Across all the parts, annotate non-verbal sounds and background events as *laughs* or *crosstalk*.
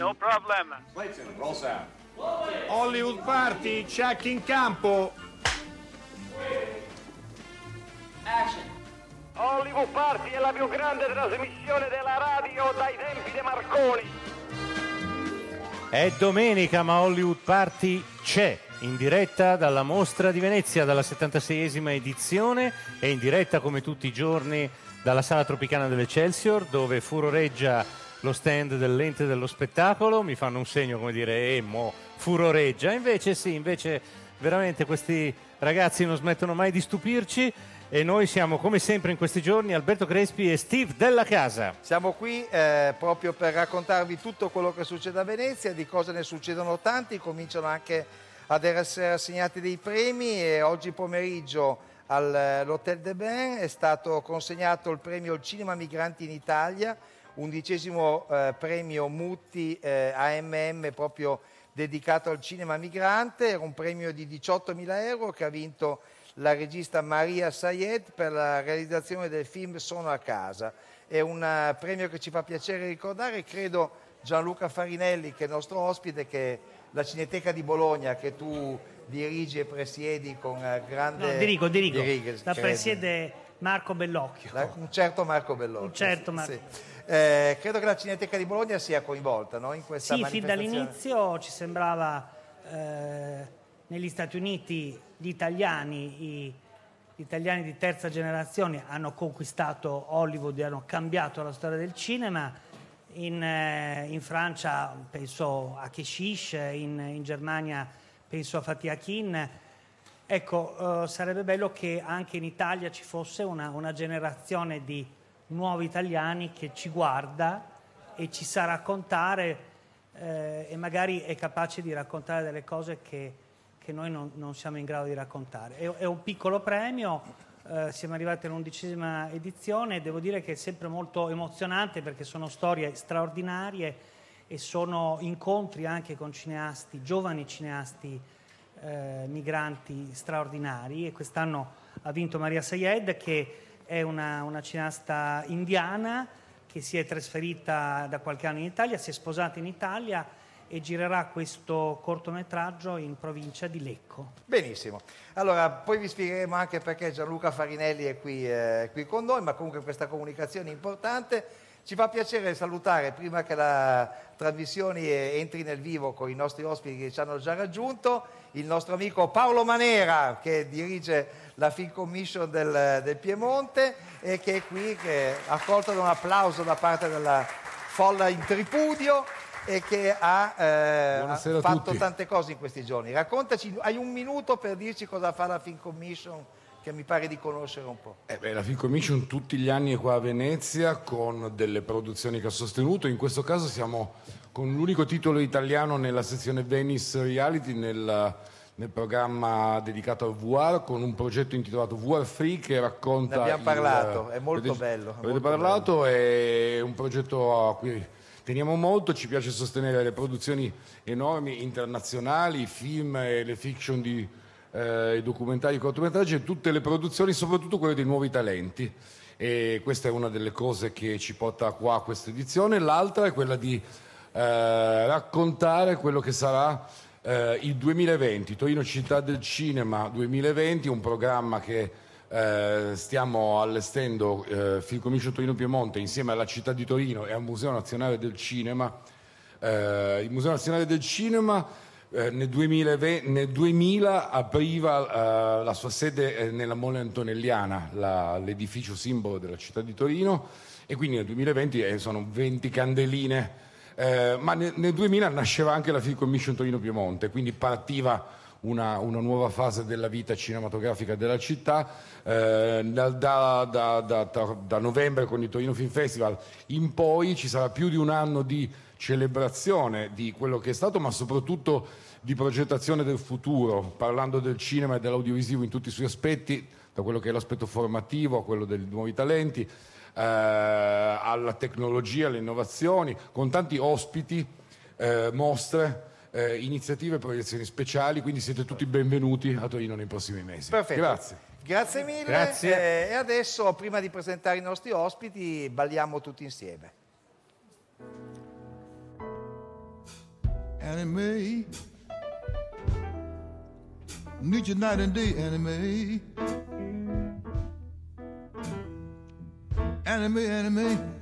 No problem. Clayton, roll sound. Hollywood Party, check in campo. Hollywood Party è la più grande trasmissione della radio dai tempi di Marconi. È domenica, ma Hollywood Party c'è. In diretta dalla Mostra di Venezia, dalla 76esima edizione e in diretta come tutti i giorni dalla Sala Tropicana dell'Eccelsior, dove furoreggia lo stand dell'ente dello spettacolo. Mi fanno un segno come dire, eh, mo, furoreggia. Invece sì, invece veramente questi ragazzi non smettono mai di stupirci. E noi siamo come sempre in questi giorni Alberto Crespi e Steve Della Casa. Siamo qui eh, proprio per raccontarvi tutto quello che succede a Venezia, di cose ne succedono tanti, cominciano anche ad essere assegnati dei premi e oggi pomeriggio all'Hotel de Ben è stato consegnato il premio Cinema Migranti in Italia, undicesimo eh, premio Mutti eh, AMM proprio dedicato al cinema migrante, era un premio di 18.000 euro che ha vinto la regista Maria Sayed per la realizzazione del film Sono a casa. È un eh, premio che ci fa piacere ricordare, credo Gianluca Farinelli che è il nostro ospite, che la Cineteca di Bologna che tu dirigi e presiedi con eh, grande... No, dirigo, dirigo. dirigo, La credo. presiede Marco Bellocchio. La- un certo Marco Bellocchio. Un certo Marco. sì. Eh, credo che la Cineteca di Bologna sia coinvolta no, in questa Sì, fin dall'inizio ci sembrava eh, negli Stati Uniti gli italiani, i- gli italiani di terza generazione hanno conquistato Hollywood e hanno cambiato la storia del cinema. In, eh, in Francia penso a Keshish, in, in Germania penso a Fatih Akin. Ecco, eh, sarebbe bello che anche in Italia ci fosse una, una generazione di nuovi italiani che ci guarda e ci sa raccontare eh, e magari è capace di raccontare delle cose che, che noi non, non siamo in grado di raccontare. È, è un piccolo premio, eh, siamo arrivati all'undicesima edizione e devo dire che è sempre molto emozionante perché sono storie straordinarie e sono incontri anche con cineasti, giovani cineasti eh, migranti straordinari e quest'anno ha vinto Maria Sayed che è una, una cineasta indiana che si è trasferita da qualche anno in Italia, si è sposata in Italia e girerà questo cortometraggio in provincia di Lecco. Benissimo. Allora, poi vi spiegheremo anche perché Gianluca Farinelli è qui, eh, qui con noi, ma comunque questa comunicazione è importante. Ci fa piacere salutare, prima che la trasmissione eh, entri nel vivo con i nostri ospiti che ci hanno già raggiunto, il nostro amico Paolo Manera, che dirige la Film Commission del, del Piemonte e che è qui, che è accolto da un applauso da parte della folla in tripudio e che ha eh, fatto tante cose in questi giorni. Raccontaci, hai un minuto per dirci cosa fa la Film Commission, che mi pare di conoscere un po'. Eh beh, la Film Commission tutti gli anni è qua a Venezia con delle produzioni che ha sostenuto. In questo caso siamo con l'unico titolo italiano nella sezione Venice Reality, nel, nel programma dedicato al VR, con un progetto intitolato VR Free che racconta... Ne abbiamo il- parlato, è molto avete- bello, Avete molto parlato, è un progetto a cui teniamo molto, ci piace sostenere le produzioni enormi internazionali, i film e le fiction di eh, i documentari, i cortometraggi e tutte le produzioni, soprattutto quelle dei nuovi talenti. E questa è una delle cose che ci porta qua a questa edizione. L'altra è quella di eh, raccontare quello che sarà eh, il 2020, Torino Città del Cinema 2020, un programma che eh, stiamo allestendo eh, Film Commission Torino Piemonte insieme alla città di Torino e al Museo Nazionale del Cinema. Eh, il Museo Nazionale del Cinema eh, nel, 2020 nel 2000 apriva eh, la sua sede eh, nella Mole Antonelliana, la- l'edificio simbolo della città di Torino, e quindi nel 2020 eh, sono 20 candeline. Eh, ma nel, nel 2000 nasceva anche la Film Commission Torino Piemonte, quindi partiva una, una nuova fase della vita cinematografica della città. Eh, da, da- da- da- novembre con il Torino Film Festival in poi ci sarà più di un anno di celebrazione di quello che è stato, ma soprattutto di progettazione del futuro, parlando del cinema e dell'audiovisivo in tutti i suoi aspetti, da quello che è l'aspetto formativo a quello dei nuovi talenti, eh, alla tecnologia, alle innovazioni, con tanti ospiti, eh, mostre, eh, iniziative e proiezioni speciali, quindi siete tutti benvenuti a Torino nei prossimi mesi. Perfetto. Grazie. Grazie mille. Grazie. Eh, e adesso, prima di presentare i nostri ospiti, balliamo tutti insieme. anime. Need you night and day, anime. Anime, anime.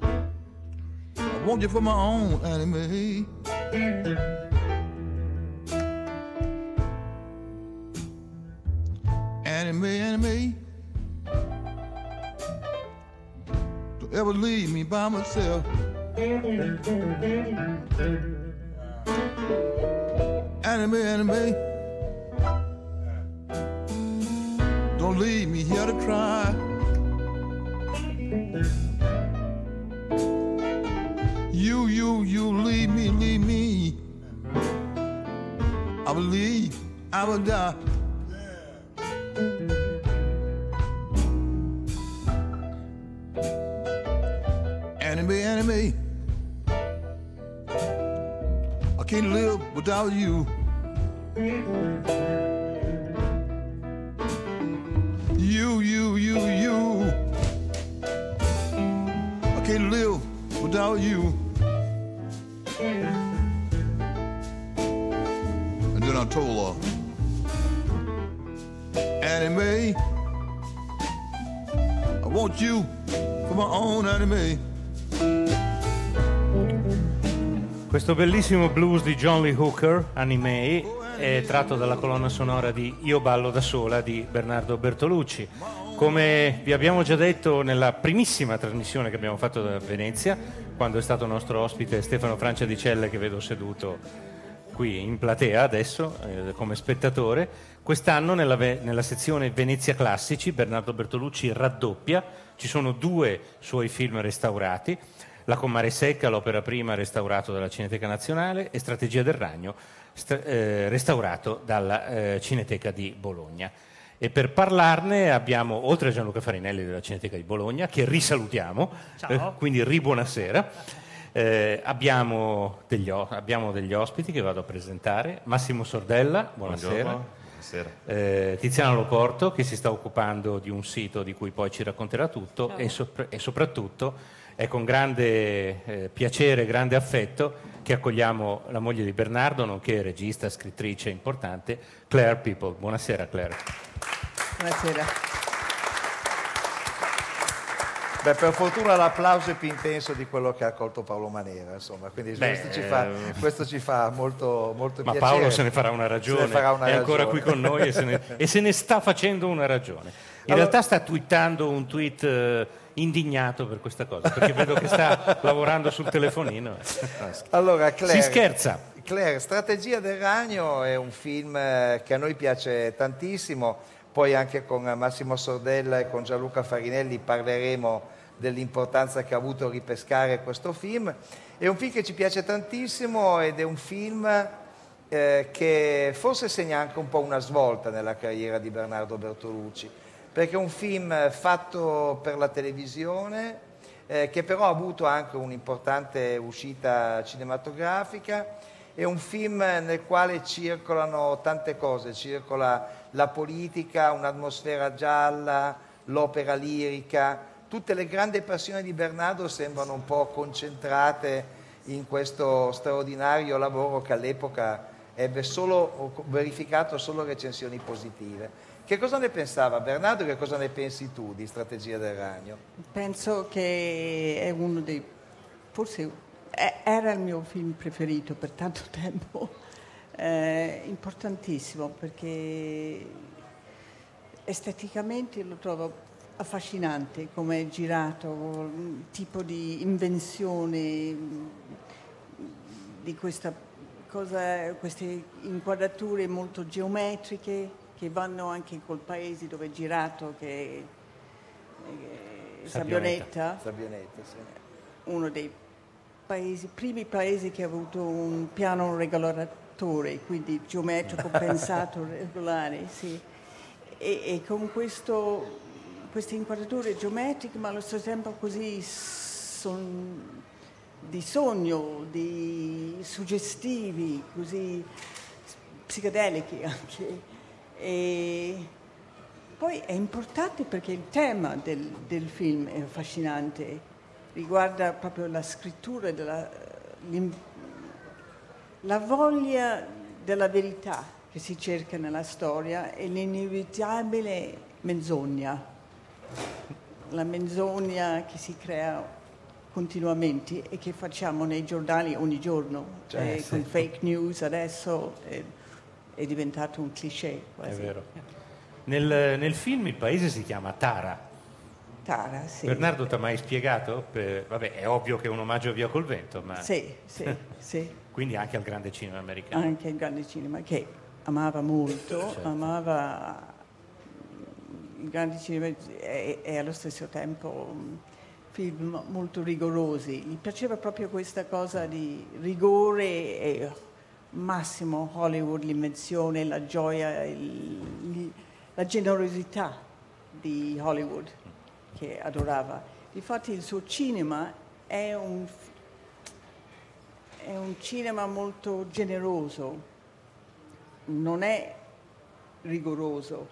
I want you for my own enemy. Anime, anime. Don't ever leave me by myself. Anime, anime. Don't leave me here to cry. You, you, you leave me, leave me. I will leave, I will die. Enemy, enemy. I can't live without you. You, you. Without you. And then I told her, anime. I want you for my own anime. Questo bellissimo blues di John Lee Hooker, Anime, è tratto dalla colonna sonora di Io ballo da sola di Bernardo Bertolucci. Come vi abbiamo già detto nella primissima trasmissione che abbiamo fatto da Venezia, quando è stato nostro ospite Stefano Francia di Celle, che vedo seduto qui in platea adesso eh, come spettatore, quest'anno nella, nella sezione Venezia Classici Bernardo Bertolucci raddoppia, ci sono due suoi film restaurati, La Comare Secca, l'opera prima restaurato dalla Cineteca Nazionale e Strategia del Ragno, st- eh, restaurato dalla eh, Cineteca di Bologna. E per parlarne abbiamo, oltre a Gianluca Farinelli della Cineteca di Bologna, che risalutiamo, Ciao. eh, quindi ribuonasera, eh, abbiamo, degli, abbiamo degli ospiti che vado a presentare. Massimo Sordella, buonasera. Buonasera. Eh, Tiziano Loporto che si sta occupando di un sito di cui poi ci racconterà tutto e, sopra- e soprattutto è con grande eh, piacere e grande affetto che accogliamo la moglie di Bernardo, nonché regista, scrittrice importante, Claire People. Buonasera Claire. Buonasera. Beh, per fortuna l'applauso è più intenso di quello che ha accolto Paolo Manera, insomma, quindi Beh, questo, ci fa, eh, questo ci fa molto, molto Ma piacere. Paolo se ne farà una ragione, farà una è ancora ragione. qui con noi e se, ne, e se ne sta facendo una ragione. In Allora- realtà sta twittando un tweet eh, indignato per questa cosa, perché vedo che sta *laughs* lavorando sul telefonino. Allora, Claire, Si scherza. Claire, Strategia del Ragno è un film eh, che a noi piace tantissimo, poi anche con Massimo Sordella e con Gianluca Farinelli parleremo dell'importanza che ha avuto ripescare questo film. È un film che ci piace tantissimo ed è un film eh, che forse segna anche un po' una svolta nella carriera di Bernardo Bertolucci, perché è un film fatto per la televisione, eh, che però ha avuto anche un'importante uscita cinematografica. È un film nel quale circolano tante cose, circola la politica, un'atmosfera gialla, l'opera lirica, tutte le grandi passioni di Bernardo sembrano un po' concentrate in questo straordinario lavoro che all'epoca ebbe solo, verificato solo recensioni positive. Che cosa ne pensava? Bernardo e che cosa ne pensi tu di Strategia del Ragno? Penso che è uno dei, forse era il mio film preferito per tanto *laughs* tempo, Eh, importantissimo perché esteticamente lo trovo affascinante come è girato, un tipo di invenzione di questa cosa, queste inquadrature molto geometriche che vanno anche col paese dove è girato, che è eh, Sabbioneta. Sabbionetta, Sabbionetta, sì. uno dei paesi, primi paesi che ha avuto un piano regolatore, quindi geometrico *laughs* pensato, regolare, sì. E, e con questo, queste inquadrature geometriche, ma allo stesso tempo così son- di sogno, di suggestivi, così psichedelici anche. E poi è importante perché il tema del, del film è affascinante, riguarda proprio la scrittura, della, la voglia della verità che si cerca nella storia e l'inevitabile menzogna, la menzogna che si crea continuamente e che facciamo nei giornali ogni giorno, Cioè, Eh, sì. con fake news adesso è, è diventato un cliché. È quasi. vero. Nel, nel film il paese si chiama Tara. Tara, sì. Bernardo ti ha mai spiegato? Per- vabbè, è ovvio che è un omaggio a Via col Vento, ma Sì, sì, *laughs* sì. quindi anche al grande cinema americano. anche il grande cinema che amava molto, Certo. amava il grande cinema e, e allo stesso tempo mm, film molto rigorosi. Gli piaceva proprio questa cosa di rigore e massimo Hollywood, l'invenzione, la gioia, il- la generosità di Hollywood che adorava. Difatti il suo cinema è un è un cinema molto generoso, non è rigoroso,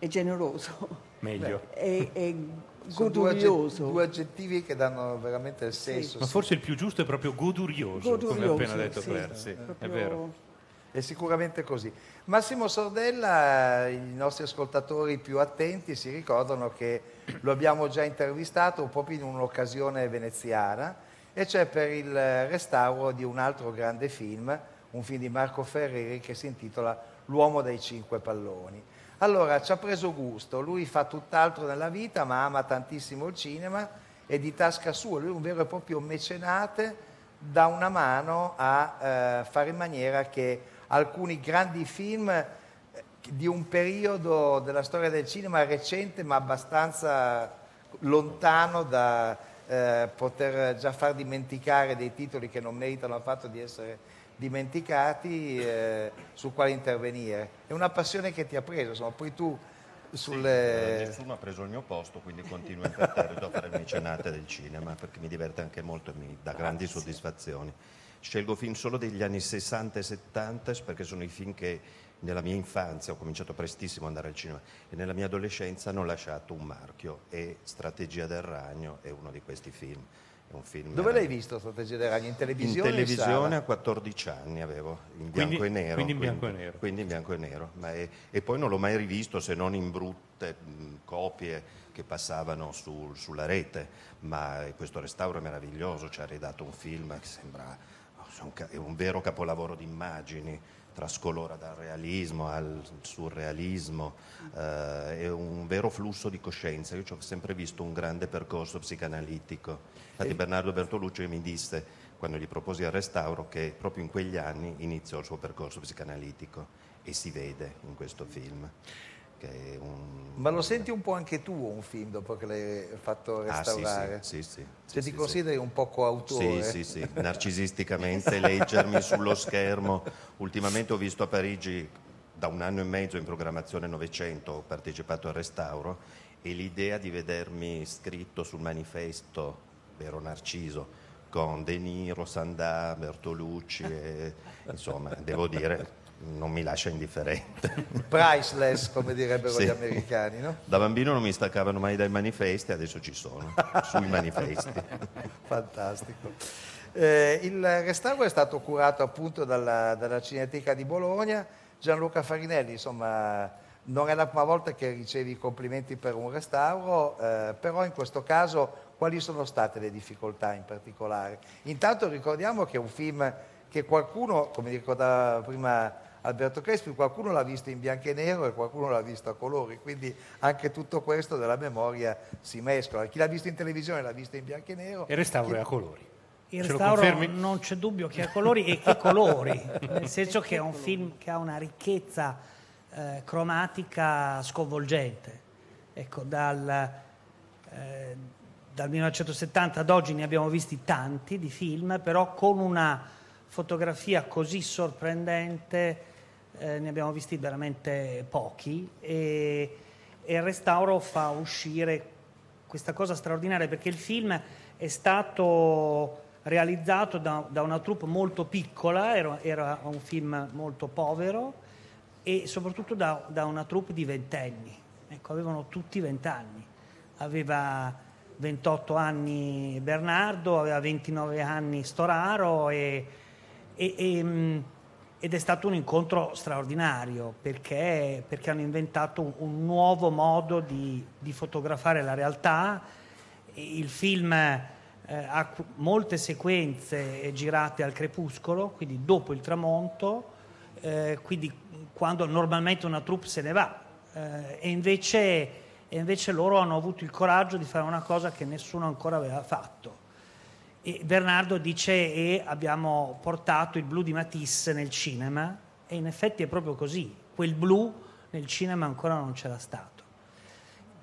è generoso, Meglio. è, è agge- godurioso. due aggettivi che danno veramente il senso. Ma sì. forse il più giusto è proprio godurioso, come ha Godurioso, appena detto sì, Claire. Sì, è proprio- vero. È sicuramente così. Massimo Sordella, eh, i nostri ascoltatori più attenti si ricordano che lo abbiamo già intervistato proprio in un'occasione veneziana, e cioè per il restauro di un altro grande film, un film di Marco Ferreri che si intitola L'uomo dai cinque palloni. Allora, ci ha preso gusto, lui fa tutt'altro nella vita, ma ama tantissimo il cinema e di tasca sua, lui è un vero e proprio mecenate, dà una mano a eh, fare in maniera che alcuni grandi film eh, di un periodo della storia del cinema recente ma abbastanza lontano da eh, poter già far dimenticare dei titoli che non meritano affatto di essere dimenticati eh, su quali intervenire. È una passione che ti ha preso, insomma, poi tu sulle... Nessuno ha preso il mio posto, quindi continuo imperterrito a fare mecenate del cinema perché mi diverte anche molto e mi dà grandi soddisfazioni. Scelgo film solo degli anni 60 e 70 perché sono i film che nella mia infanzia ho cominciato prestissimo ad andare al cinema e nella mia adolescenza hanno lasciato un marchio e Strategia del Ragno è uno di questi film. Un film Dove l'hai visto Strategia del Ragno? In in televisione? o televisione a 14 anni avevo, in Quindi- bianco e nero. quindi in bianco e nero. quindi in bianco e nero. Ma è- e poi non l'ho mai rivisto se non in brutte mh, copie che passavano sul- sulla rete. Ma questo restauro è meraviglioso, ci ha ridato un film che sembra è un vero capolavoro di immagini, trascolora dal realismo al surrealismo, eh, è un vero flusso di coscienza. Io ci ho sempre visto un grande percorso psicanalitico. Infatti Bernardo Bertolucci mi disse, quando gli proposi il restauro, che proprio in quegli anni iniziò il suo percorso psicanalitico e si vede in questo film. Un... Ma lo senti un po' anche tu un film dopo che l'hai fatto Ah, sì, restaurare? sì, sì, sì, Cioè ti consideri un po' coautore? Sì, sì, sì, narcisisticamente leggermi sullo schermo. Ultimamente ho visto a Parigi da un anno e mezzo in programmazione 900, ho partecipato al restauro e l'idea di vedermi scritto sul manifesto, vero Narciso, con De Niro, Sandà, Bertolucci, e, insomma, devo dire, non mi lascia indifferente. *laughs* Priceless, come direbbero Sì. gli americani, no? Da bambino non mi staccavano mai dai manifesti, adesso ci sono, sui manifesti. *laughs* Fantastico. Eh, il restauro è stato curato appunto dalla, dalla Cineteca di Bologna. Gianluca Farinelli, insomma, non è la prima volta che ricevi i complimenti per un restauro, eh, però in questo caso quali sono state le difficoltà in particolare? Intanto ricordiamo che è un film che qualcuno, come ricordava prima Alberto Crespi, qualcuno l'ha visto in bianco e nero e qualcuno l'ha visto a colori, quindi anche tutto questo della memoria si mescola. Chi l'ha visto in televisione l'ha visto in bianco e nero. E il restauro è a colori. Il Ce restauro non c'è dubbio che ha colori e che colori, *laughs* nel senso che è un film che ha una ricchezza eh, cromatica sconvolgente. Ecco, dal, eh, dal 1970 ad oggi ne abbiamo visti tanti di film, però con una fotografia così sorprendente eh, ne abbiamo visti veramente pochi e, e il restauro fa uscire questa cosa straordinaria perché il film è stato realizzato da, da una troupe molto piccola, era, era un film molto povero e soprattutto da, da una troupe di ventenni. Ecco, avevano tutti vent'anni. Aveva 28 anni Bernardo, aveva 29 anni Storaro e, E, e, mh, ed è stato un incontro straordinario perché, perché hanno inventato un, nuovo modo di, di, fotografare la realtà. Il film eh, ha molte sequenze girate al crepuscolo, quindi dopo il tramonto, eh, quindi quando normalmente una troupe se ne va. Eh, e, invece, e invece loro hanno avuto il coraggio di fare una cosa che nessuno ancora aveva fatto e Bernardo dice e abbiamo portato il blu di Matisse nel cinema. E in effetti è proprio così, quel blu nel cinema ancora non c'era stato.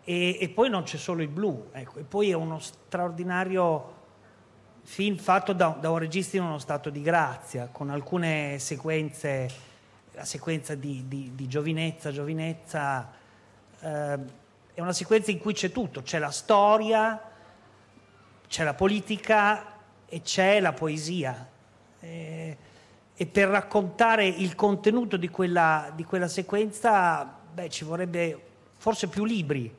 E, e poi non c'è solo il blu, ecco, e poi è uno straordinario film fatto da, da, un regista in uno stato di grazia, con alcune sequenze, la sequenza di, di, di giovinezza, giovinezza, eh, è una sequenza in cui c'è tutto, c'è la storia, c'è la politica, e c'è la poesia. Eh, e per raccontare il contenuto di quella, di quella sequenza beh, ci vorrebbe forse più libri.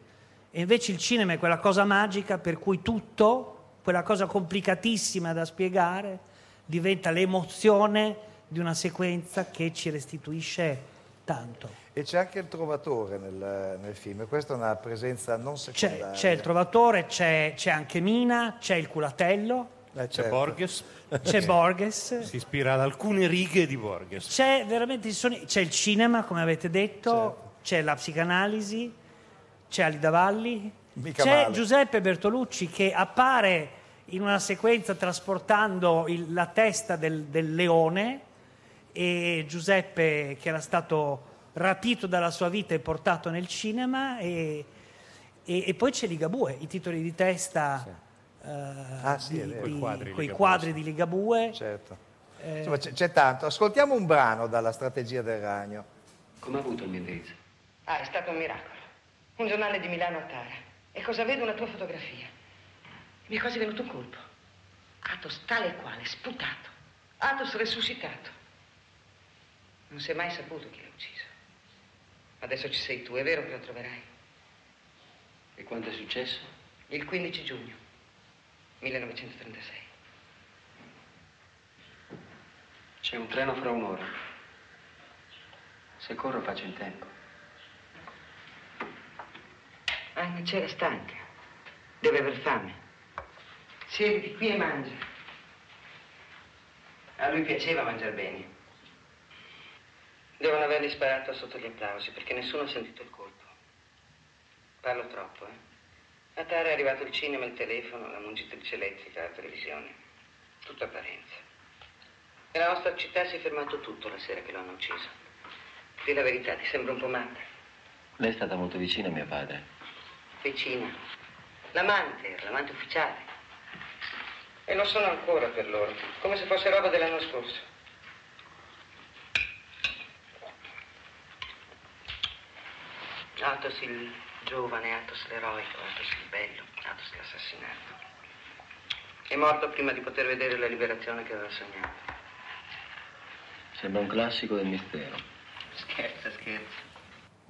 E invece il cinema è quella cosa magica per cui tutto, quella cosa complicatissima da spiegare, diventa l'emozione di una sequenza che ci restituisce tanto. E c'è anche il trovatore nel, nel film, questa è una presenza non secondaria. C'è, c'è il trovatore, c'è, c'è anche Mina, c'è il culatello, eh, certo. C'è Borges. C'è Borges. Si ispira ad alcune righe di Borges. C'è veramente c'è il cinema, come avete detto, certo. c'è la psicanalisi, c'è Alida Valli, Mica c'è male. Giuseppe Bertolucci che appare in una sequenza trasportando il, la testa del, del leone e Giuseppe che era stato rapito dalla sua vita e portato nel cinema e, e, e poi c'è Ligabue, i titoli di testa sì ah, sì, di, di, quadri, quei quadri di Ligabue. Certo. Eh, Insomma, c'è, c'è, tanto. Ascoltiamo un brano dalla strategia del ragno. Come ha avuto il mio indirizzo? Ah, è stato un miracolo. Un giornale di Milano a Tara. E cosa vedo? Una tua fotografia. Mi è quasi venuto un colpo. Atos tale e quale, sputato. Atos resuscitato. Non si è mai saputo chi l'ha ucciso. Adesso ci sei tu, è vero che lo troverai. E quando è successo? Il 15 giugno. 1936. C'è un treno fra un'ora. Se corro faccio in tempo. Ah, non c'era stanca. Deve aver fame. Siediti qui e mangia. A lui piaceva mangiare bene. Devono avergli sparato sotto gli applausi perché nessuno ha sentito il colpo. Parlo troppo, eh? A Tara è arrivato il cinema, il telefono, la mungitrice elettrica, la televisione. Tutta apparenza. Nella nostra città si è fermato tutto la sera che lo hanno ucciso. Dì la verità, ti sembra un po' matta? Lei è stata molto vicina a mio padre. Vicina? L'amante, l'amante ufficiale. E lo sono ancora per loro, come se fosse roba dell'anno scorso. Atos il giovane, Atos l'eroico, Atos il bello, Atos l'assassinato. È morto prima di poter vedere la liberazione che aveva sognato. Sembra un classico del mistero. Scherza, scherza.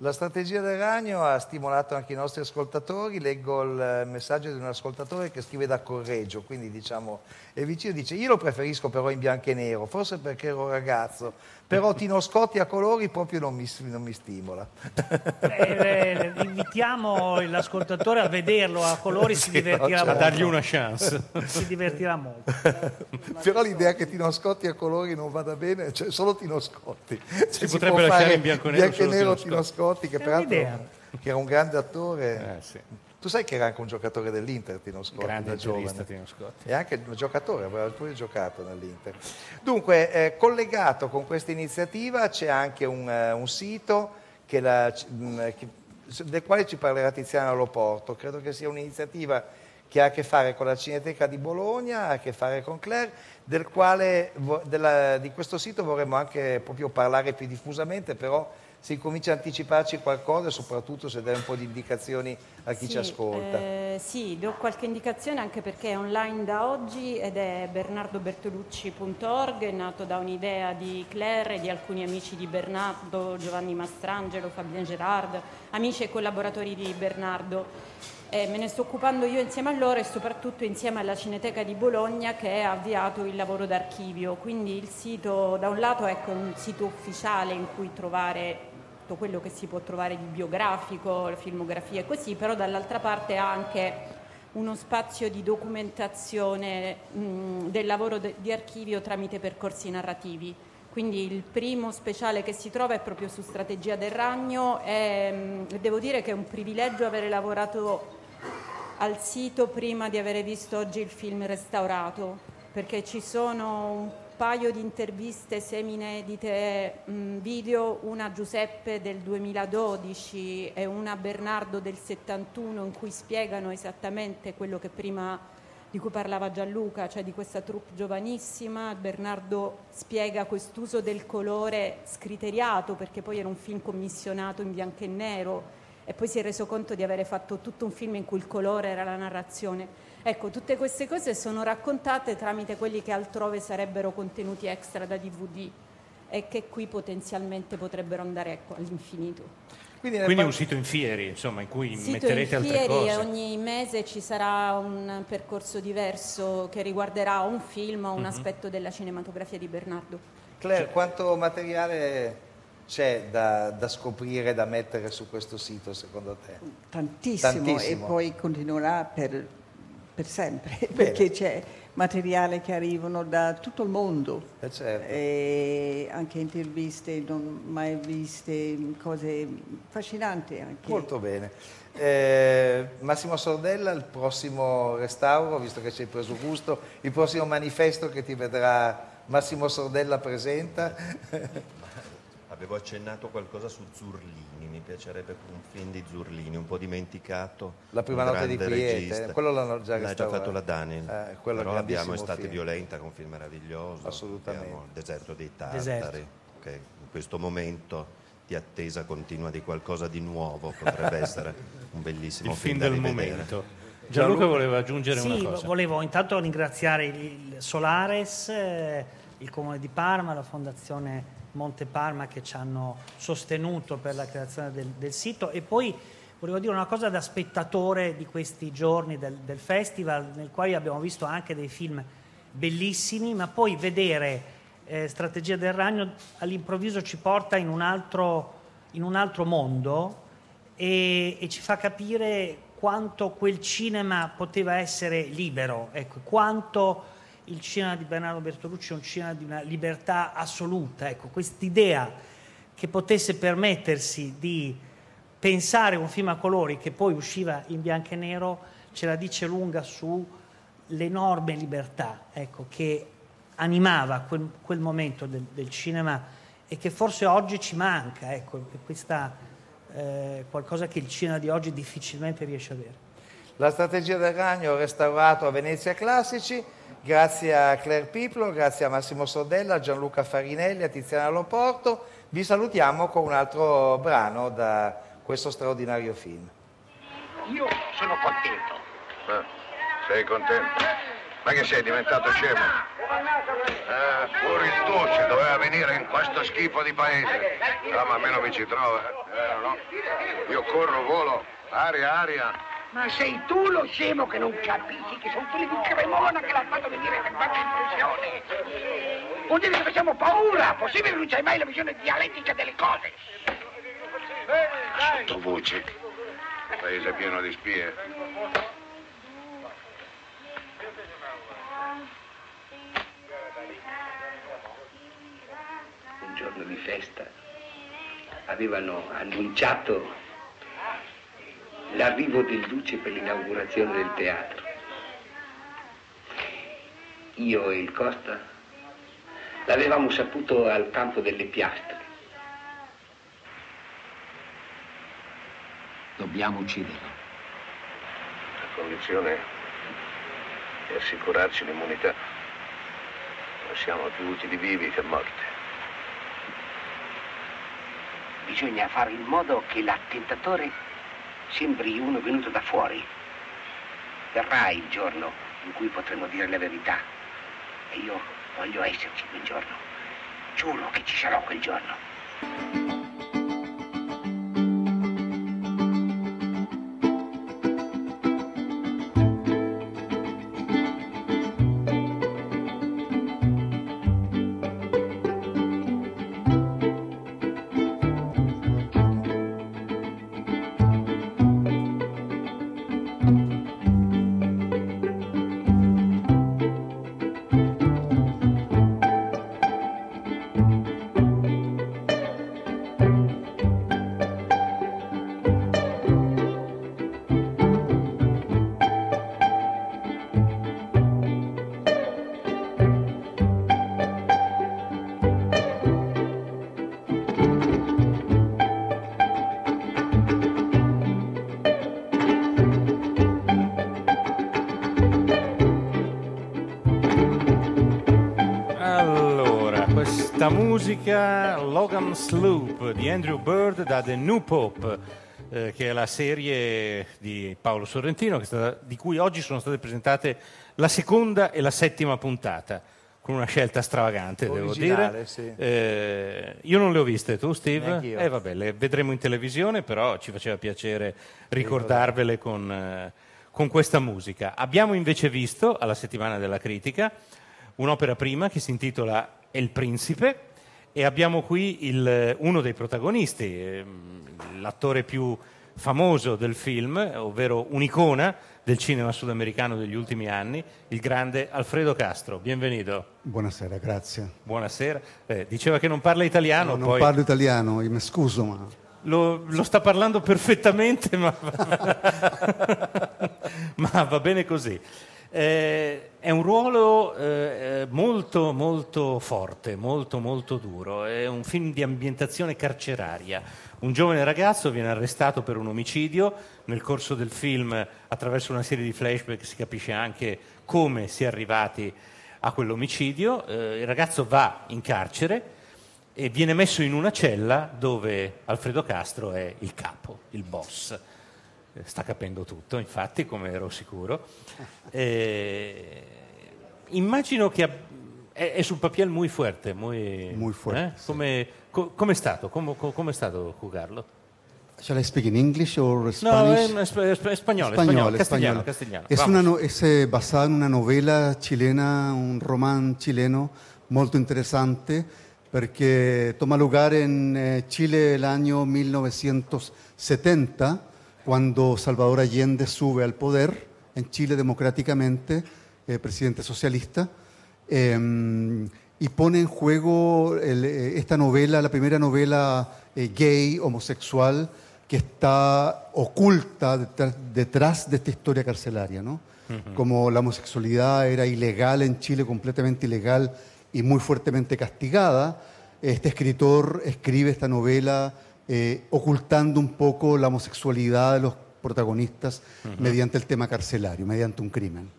La strategia del ragno ha stimolato anche i nostri ascoltatori. Leggo il messaggio di un ascoltatore che scrive da Correggio, quindi diciamo è vicino. Dice: Io lo preferisco però in bianco e nero, forse perché ero ragazzo, però Tino Scotti a colori proprio non mi, non mi stimola. Eh, eh, invitiamo l'ascoltatore a vederlo a colori, si divertirà no, molto. A dargli una chance. Si divertirà molto. però l'idea che Tino Scotti a colori non vada bene, cioè solo Tino Scotti. Cioè, si, si potrebbe lasciare in bianco e nero, bianco nero Tino, Tino Scotti. Scotti, che peraltro che era un grande attore. Eh, sì. Tu sai che era anche un giocatore dell'Inter, Tino Scotti, Grande giovane. Tino Scotti. E anche un giocatore, aveva pure giocato nell'Inter. Dunque, eh, collegato con questa iniziativa c'è anche un, uh, un sito che la, mh, che, del quale ci parlerà Tiziana Loporto. Credo che sia un'iniziativa che ha a che fare con la Cineteca di Bologna, ha a che fare con Claire, del quale, della, di questo sito vorremmo anche proprio parlare più diffusamente, però se comincia a anticiparci qualcosa, soprattutto se dai un po' di indicazioni a chi sì, ci ascolta. Eh, sì, do qualche indicazione anche perché è online da oggi ed è bernardobertolucci.org, è nato da un'idea di Claire e di alcuni amici di Bernardo, Giovanni Mastrangelo, Fabien Gerard, amici e collaboratori di Bernardo. Eh, me ne sto occupando io insieme a loro e soprattutto insieme alla Cineteca di Bologna che ha avviato il lavoro d'archivio. Quindi il sito, da un lato, ecco, è un sito ufficiale in cui trovare tutto quello che si può trovare di biografico, filmografia e così, però dall'altra parte ha anche uno spazio di documentazione mh, del lavoro de- di archivio tramite percorsi narrativi. Quindi il primo speciale che si trova è proprio su Strategia del Ragno e mh, devo dire che è un privilegio avere lavorato al sito prima di avere visto oggi il film restaurato, perché ci sono un paio di interviste semi-inedite mh, video, una a Giuseppe del 2012 e una a Bernardo del 71 in cui spiegano esattamente quello che prima di cui parlava Gianluca, cioè di questa troupe giovanissima. Bernardo spiega quest'uso del colore scriteriato perché poi era un film commissionato in bianco e nero e poi si è reso conto di avere fatto tutto un film in cui il colore era la narrazione. Ecco, tutte queste cose sono raccontate tramite quelli che altrove sarebbero contenuti extra da DVD e che qui potenzialmente potrebbero andare ecco, all'infinito. Quindi, Quindi un sito in fieri, insomma, in cui sito metterete in altre fieri, cose. Ogni mese ci sarà un percorso diverso che riguarderà un film o un Mhm. aspetto della cinematografia di Bernardo. Claire, quanto materiale c'è da, da scoprire, da mettere su questo sito secondo te? Tantissimo, Tantissimo. e poi continuerà per, per sempre, perché c'è materiale che arrivano da tutto il mondo, Eh, certo. anche interviste non mai viste, cose affascinanti anche. Molto bene. Eh, Massimo Sordella, il prossimo restauro, visto che ci hai preso gusto, il prossimo manifesto che ti vedrà Massimo Sordella presenta. *laughs* Avevo accennato qualcosa su Zurlini, mi piacerebbe un film di Zurlini, un po' dimenticato. La prima notte di grande Quiete, regista. quello l'hanno già L'ha già fatto la Daniel, Eh, però abbiamo Estate film. Violenta, che è un film meraviglioso. Assolutamente. Abbiamo Il deserto dei tartari, Deserto. che in questo momento di attesa continua di qualcosa di nuovo potrebbe *laughs* essere un bellissimo Il film film da del rivedere. momento. Gianluca voleva aggiungere sì, una cosa. volevo intanto ringraziare il il Solares, eh, il Comune di Parma, la Fondazione Monte Parma che ci hanno sostenuto per la creazione del, del sito. E poi volevo dire una cosa da spettatore di questi giorni del, del festival nel quale abbiamo visto anche dei film bellissimi, ma poi vedere eh, Strategia del Ragno all'improvviso ci porta in un altro, in un altro mondo e, e ci fa capire quanto quel cinema poteva essere libero, ecco, quanto il cinema di Bernardo Bertolucci è un cinema di una libertà assoluta, ecco, quest'idea che potesse permettersi di pensare un film a colori che poi usciva in bianco e nero ce la dice lunga sull'enorme libertà ecco, che animava quel, quel momento del, del cinema e che forse oggi ci manca, ecco, questa eh, qualcosa che il cinema di oggi difficilmente riesce a avere. La strategia del ragno restaurato a Venezia Classici, grazie a Claire Piplo, grazie a Massimo Sordella, a Gianluca Farinelli, a Tiziana Loporto. Vi salutiamo con un altro brano da questo straordinario film. Io sono contento. Ah, sei contento? Ma che sei diventato scemo? Ah, pure il Tucci doveva venire in questo schifo di paese. No, ma almeno mi ci trova. eh, no? Io corro, volo, aria, aria. Ma sei tu lo scemo che non capisci che sono quelli di Cremona che l'hanno fatto venire per qualche impressione. Vuol dire che facciamo paura. Possibile che non c'hai mai la visione dialettica delle cose. Sottovoce. Paese pieno di spie. un giorno di festa, avevano annunciato l'arrivo del Duce per l'inaugurazione del teatro. Io e il Costa l'avevamo saputo al campo delle piastre. Dobbiamo ucciderlo. La condizione è assicurarci l'immunità. Noi siamo più utili vivi che morti. bisogna fare in modo che l'attentatore sembri uno venuto da fuori. Verrà il giorno in cui potremo dire la verità. E io voglio esserci quel giorno. Giuro che ci sarò quel giorno. Questa musica Logan Sloop di Andrew Bird da The New Pope, eh, che è la serie di Paolo Sorrentino, stata- di cui oggi sono state presentate la seconda e la settima puntata, con una scelta stravagante, devo dire. sì. Eh, io non le ho viste, tu Steve? Neanch'io. Eh vabbè, le vedremo in televisione, però ci faceva piacere ricordarvele con, eh, con questa musica. Abbiamo invece visto, alla settimana della critica, un'opera prima che si intitola El Principe e abbiamo qui il- uno dei protagonisti, ehm, l'attore più famoso del film, ovvero un'icona del cinema sudamericano degli ultimi anni, il grande Alfredo Castro. Benvenuto. Buonasera, grazie. Buonasera. Eh, diceva che non parla italiano, No, non poi parlo italiano, mi scuso, ma lo, lo sta parlando perfettamente, ma, *laughs* ma va bene così. Eh, è un ruolo eh, eh, molto molto forte, molto molto duro, è un film di ambientazione carceraria. Un giovane ragazzo viene arrestato per un omicidio, nel corso del film attraverso una serie di flashback si capisce anche come si è arrivati a quell'omicidio, Eh, il ragazzo va in carcere e viene messo in una cella dove Alfredo Castro è il capo, il boss. Sta capendo tutto, infatti, come ero sicuro. *laughs* Eh, immagino che è sul papel muy fuerte, muy, Muy fuerte, eh? Come, co- come è stato? Come, co- come è stato jugarlo? shall I speak in English or No, Spanish? spagnolo, è Español, castigliano, español. castigliano. Es, Vamos. una no- es, eh, basado en una novela chilena, un román chileno molto interessante perché toma lugar en eh, Chile el año 1970, cuando Salvador Allende sube al poder en Chile democráticamente, eh, presidente socialista, eh, y pone en juego el, eh, esta novela, la primera novela eh, gay, homosexual, que está oculta detrás, detrás de esta historia carcelaria, ¿no? Como la homosexualidad era ilegal en Chile, completamente ilegal y muy fuertemente castigada, este escritor escribe esta novela eh, ocultando un poco la homosexualidad de los protagonistas Ujú. mediante el tema carcelario, mediante un crimen.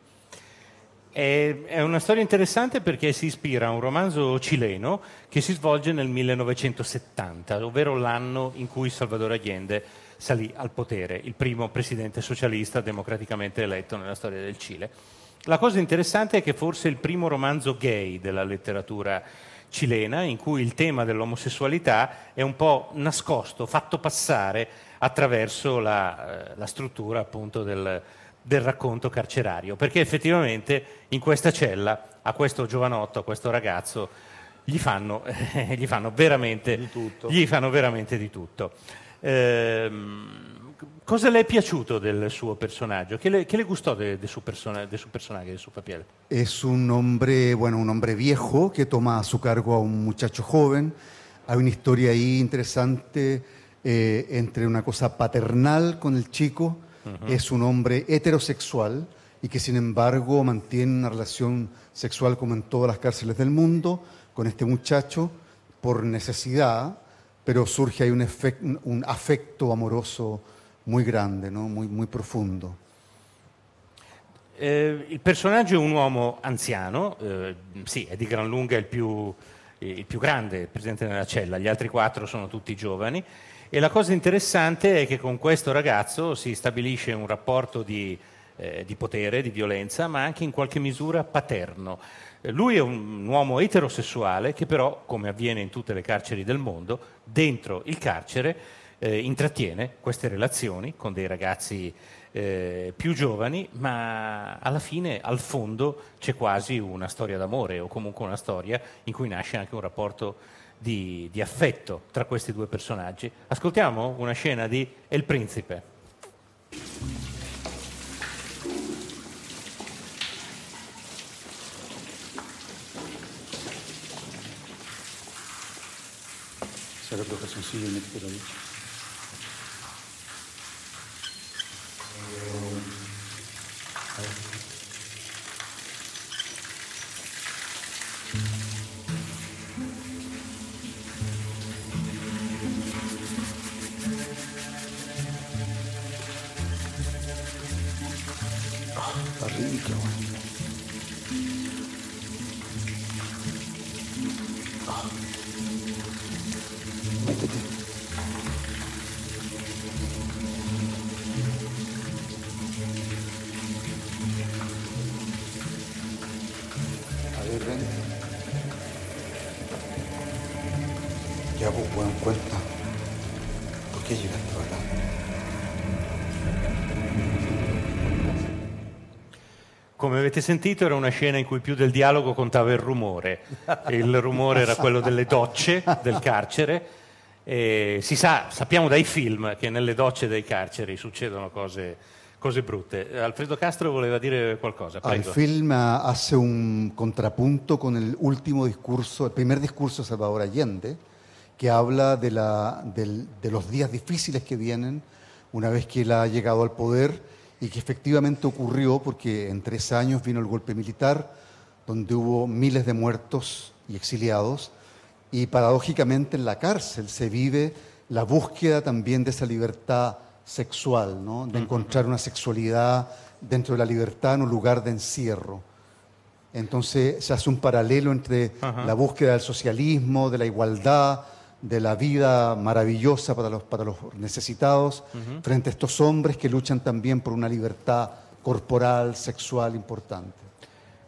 È, è una storia interessante perché si ispira a un romanzo cileno che si svolge nel 1970, ovvero l'anno in cui Salvador Allende salì al potere, il primo presidente socialista democraticamente eletto nella storia del Cile. La cosa interessante è che forse è il primo romanzo gay della letteratura cilena in cui il tema dell'omosessualità è un po' nascosto, fatto passare attraverso la, eh, la struttura appunto del, del racconto carcerario, perché effettivamente in questa cella a questo giovanotto, a questo ragazzo, gli fanno, *laughs* gli fanno veramente di tutto. Gli fanno veramente di tutto. Ehm, cosa le è piaciuto del suo personaggio? Che le, le gustò de, de su persona, de su personaje, de su papel? Es un hombre, bueno, un hombre viejo que toma a su cargo a un muchacho joven. Hay una historia ahí interesante eh, entre una cosa paternal con el chico. Ujú. Es un hombre heterosexual y que sin embargo mantiene una relación sexual como en todas las cárceles del mundo con este muchacho por necesidad, pero surge ahí un- un afecto amoroso muy grande, ¿no? muy, muy profundo. Eh, il personaggio è un uomo anziano, eh, sì, è di gran lunga il più, il più grande, il presidente della cella, gli altri quattro sono tutti giovani. E la cosa interessante è che con questo ragazzo si stabilisce un rapporto di, eh, di potere, di violenza, ma anche in qualche misura paterno. Eh, lui è un uomo eterosessuale che però, come avviene in tutte le carceri del mondo, dentro il carcere eh, intrattiene queste relazioni con dei ragazzi eh, più giovani, ma alla fine, al fondo, c'è quasi una storia d'amore o comunque una storia in cui nasce anche un rapporto di, di affetto tra questi due personaggi. Ascoltiamo una scena di El Principe. Sarebbe sencillo metterlo lì. Sentito era una scena in cui più del dialogo contava il rumore. Il rumore era quello delle docce del carcere. E si sa, sappiamo dai film che nelle docce dei carceri succedono cose, cose brutte. Alfredo Castro voleva dire qualcosa, Ah, prego. film ah, hace un contrapunto con el último discurso, el primer discurso de Salvador Allende, que habla de, la- del- de los días difíciles que vienen una vez que él ha llegado al poder y que efectivamente ocurrió porque en tres años vino el golpe militar, donde hubo miles de muertos y exiliados, y paradójicamente en la cárcel se vive la búsqueda también de esa libertad sexual, ¿no? de encontrar una sexualidad dentro de la libertad en un lugar de encierro. Entonces se hace un paralelo entre Ajá. la búsqueda del socialismo, de la igualdad, de la vida maravillosa para los, para los necesitados, Ujú. frente a estos hombres que luchan también por una libertad corporal, sexual importante.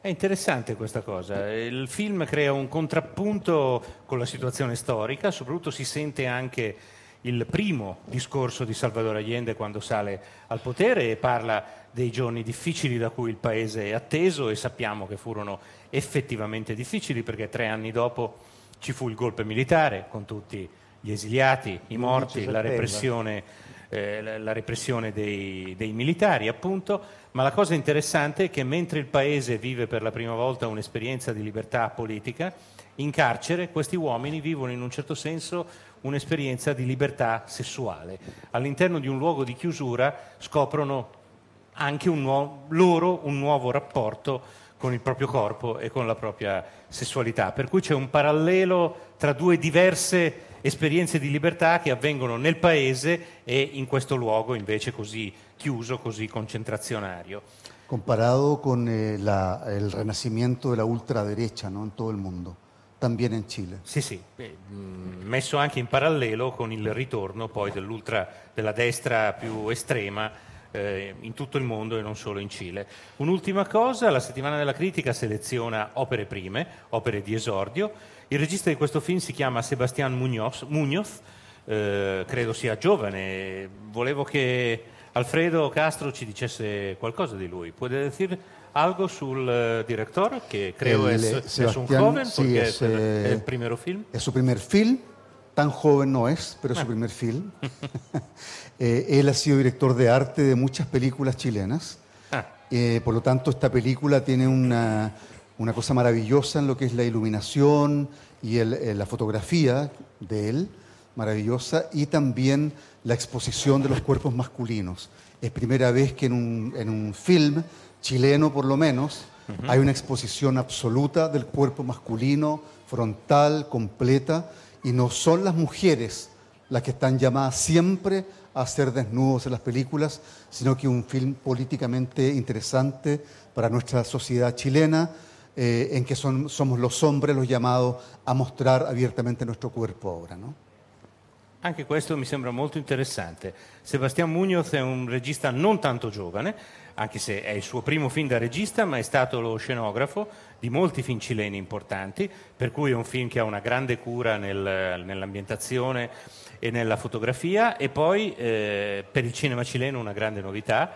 È interessante questa cosa. Il film crea un contrappunto con la situazione storica, soprattutto si sente anche il primo discorso di Salvador Allende quando sale al potere e parla dei giorni difficili da cui il paese è atteso e sappiamo che furono effettivamente difficili perché tre anni dopo ci fu il golpe militare con tutti gli esiliati, i morti, la repressione, eh, la repressione dei, dei militari, appunto. Ma la cosa interessante è che mentre il paese vive per la prima volta un'esperienza di libertà politica, in carcere questi uomini vivono in un certo senso un'esperienza di libertà sessuale. All'interno di un luogo di chiusura scoprono anche un nuovo- loro un nuovo rapporto con il proprio corpo e con la propria sessualità. Per cui c'è un parallelo tra due diverse esperienze di libertà che avvengono nel paese e in questo luogo invece così chiuso, così concentrazionario. Comparado con eh, la- el renacimiento de la ultraderecha ¿no? en todo el mundo, también en Chile. Sì, sì, eh, messo anche in parallelo con il ritorno poi dell'ultra, della destra più estrema eh, in tutto il mondo e non solo in Cile. Un'ultima cosa, la settimana della critica seleziona opere prime, opere di esordio. Il regista di questo film si chiama Sebastián Muñoz, Muñoz, eh, credo sia giovane. Volevo che Alfredo Castro ci dicesse qualcosa di lui. Può dire algo sul eh, director, che creo El, es, es un joven, sí, porque es, el, el primero film. Es su primer film, tan joven no es, pero es su primer film. *laughs* Eh, él ha sido director de arte de muchas películas chilenas. Ah. Eh, por lo tanto, esta película tiene una, una cosa maravillosa en lo que es la iluminación y el- eh, la fotografía de él, maravillosa, y también la exposición de los cuerpos masculinos. Es primera vez que en un, en un film chileno, por lo menos, hay una exposición absoluta del cuerpo masculino, frontal, completa, y no son las mujeres las que están llamadas siempre a ser desnudos en las películas, sino que un film políticamente interesante para nuestra sociedad chilena, eh, en que son- somos los hombres los llamados a mostrar abiertamente nuestro cuerpo ahora. ¿no? Anche questo mi sembra molto interessante. Sebastián Muñoz è un regista non tanto giovane, anche se è il suo primo film da regista, ma è stato lo scenografo di molti film cileni importanti, per cui è un film che ha una grande cura nel- nell'ambientazione e nella fotografia e poi eh, per il cinema cileno una grande novità.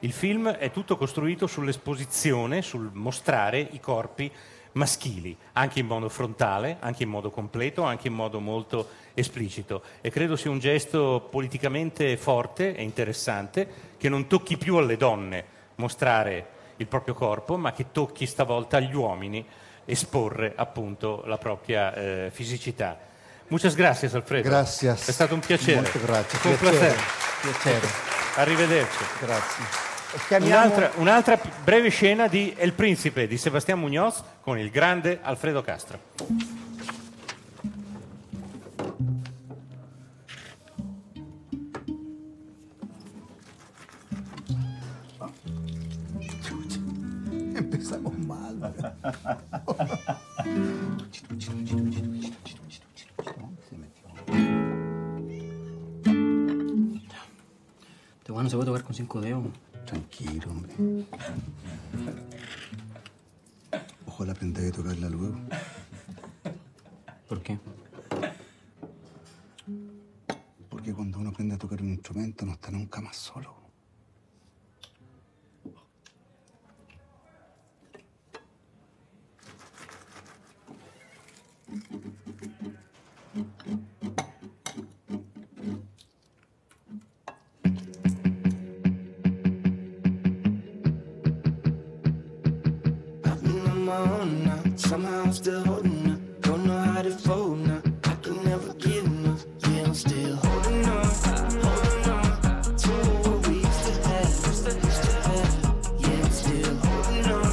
Il film è tutto costruito sull'esposizione, sul mostrare i corpi maschili, anche in modo frontale, anche in modo completo, anche in modo molto esplicito. E credo sia un gesto politicamente forte e interessante che non tocchi più alle donne mostrare il proprio corpo, ma che tocchi stavolta agli uomini esporre appunto la propria eh, fisicità. Muchas gracias Alfredo. Gracias. È stato un piacere. Molto grazie. Un Piacere. piacere. Piacere. Arrivederci. Grazie. Chiamiamo- Un'altra, un'altra breve scena di El Principe di Sebastián Muñoz con il grande Alfredo Castro. Empezamos mal. *laughs* No se puede tocar con cinco dedos. Tranquilo, hombre. Ojalá aprenda a tocarla luego. ¿Por qué? Porque cuando uno aprende a tocar un instrumento no está nunca más solo. Somehow I'm still holding on. Don't know how to fold now. I can never get enough. Yeah, I'm still holding on. Holding on to what we used to have. Yeah, I'm still holding on.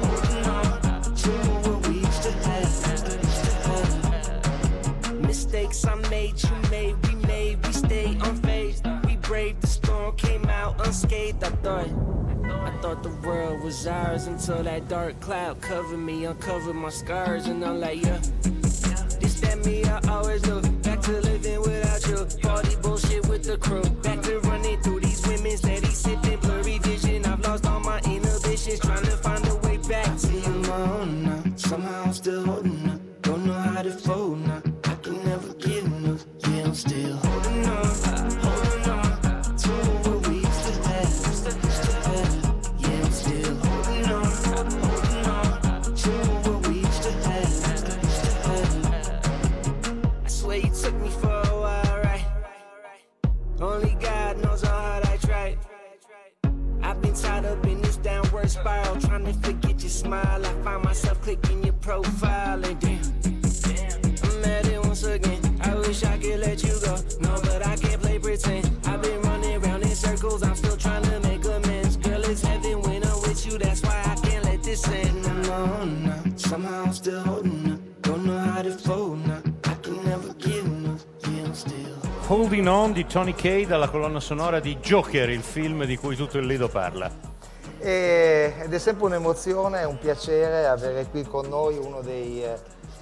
Holding on to what we used to have. Mistakes I made, you made, we made, we. We braved the storm, came out unscathed. I thought. Thought the world was ours until that dark cloud covered me, uncovered my scars, and I'm like, yeah. This that me I always knew. Back to living without you. Party bullshit with the crew. Back to running through these women, steady sipping blurry vision. I've lost all my inhibitions, trying to find a way back to you. Somehow to forget your smile. I find myself clicking your profile, and damn, I'm at it once again. I wish I could let you go, no, but I can't play pretend. I've been running around in circles, I'm still trying to make amends. Girl, it's heaven when I'm with you, that's why I can't let this end. I'm on now, somehow I'm still holding on. Don't know how to fold now, I can never get enough. Yeah, I'm still. Holding On di Tony Kay dalla colonna sonora di Joker, il film di cui tutto il Lido parla. E- ed è sempre un'emozione, un piacere avere qui con noi uno dei eh,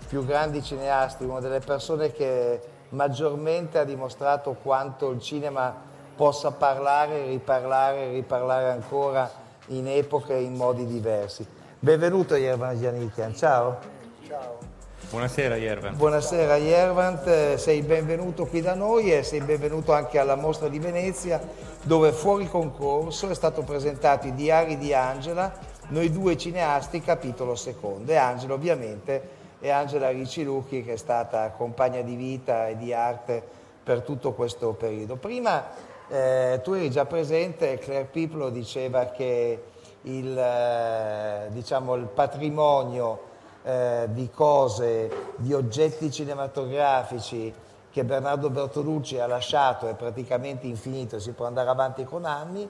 più grandi cineasti, una delle persone che maggiormente ha dimostrato quanto il cinema possa parlare, riparlare, riparlare ancora in epoche e in modi diversi. Benvenuto Yervan Gianikian, ciao. Ciao. Buonasera Yervan. Buonasera Yervant, eh, sei benvenuto qui da noi e sei benvenuto anche alla Mostra di Venezia dove fuori concorso è stato presentato I diari di Angela, noi due cineasti, capitolo secondo. E Angela ovviamente è Angela Ricci Lucchi che è stata compagna di vita e di arte per tutto questo periodo. Prima eh, tu eri già presente, Claire Piplo diceva che il, eh, diciamo, il patrimonio eh, di cose, di oggetti cinematografici che Bernardo Bertolucci ha lasciato è praticamente infinito, si può andare avanti con anni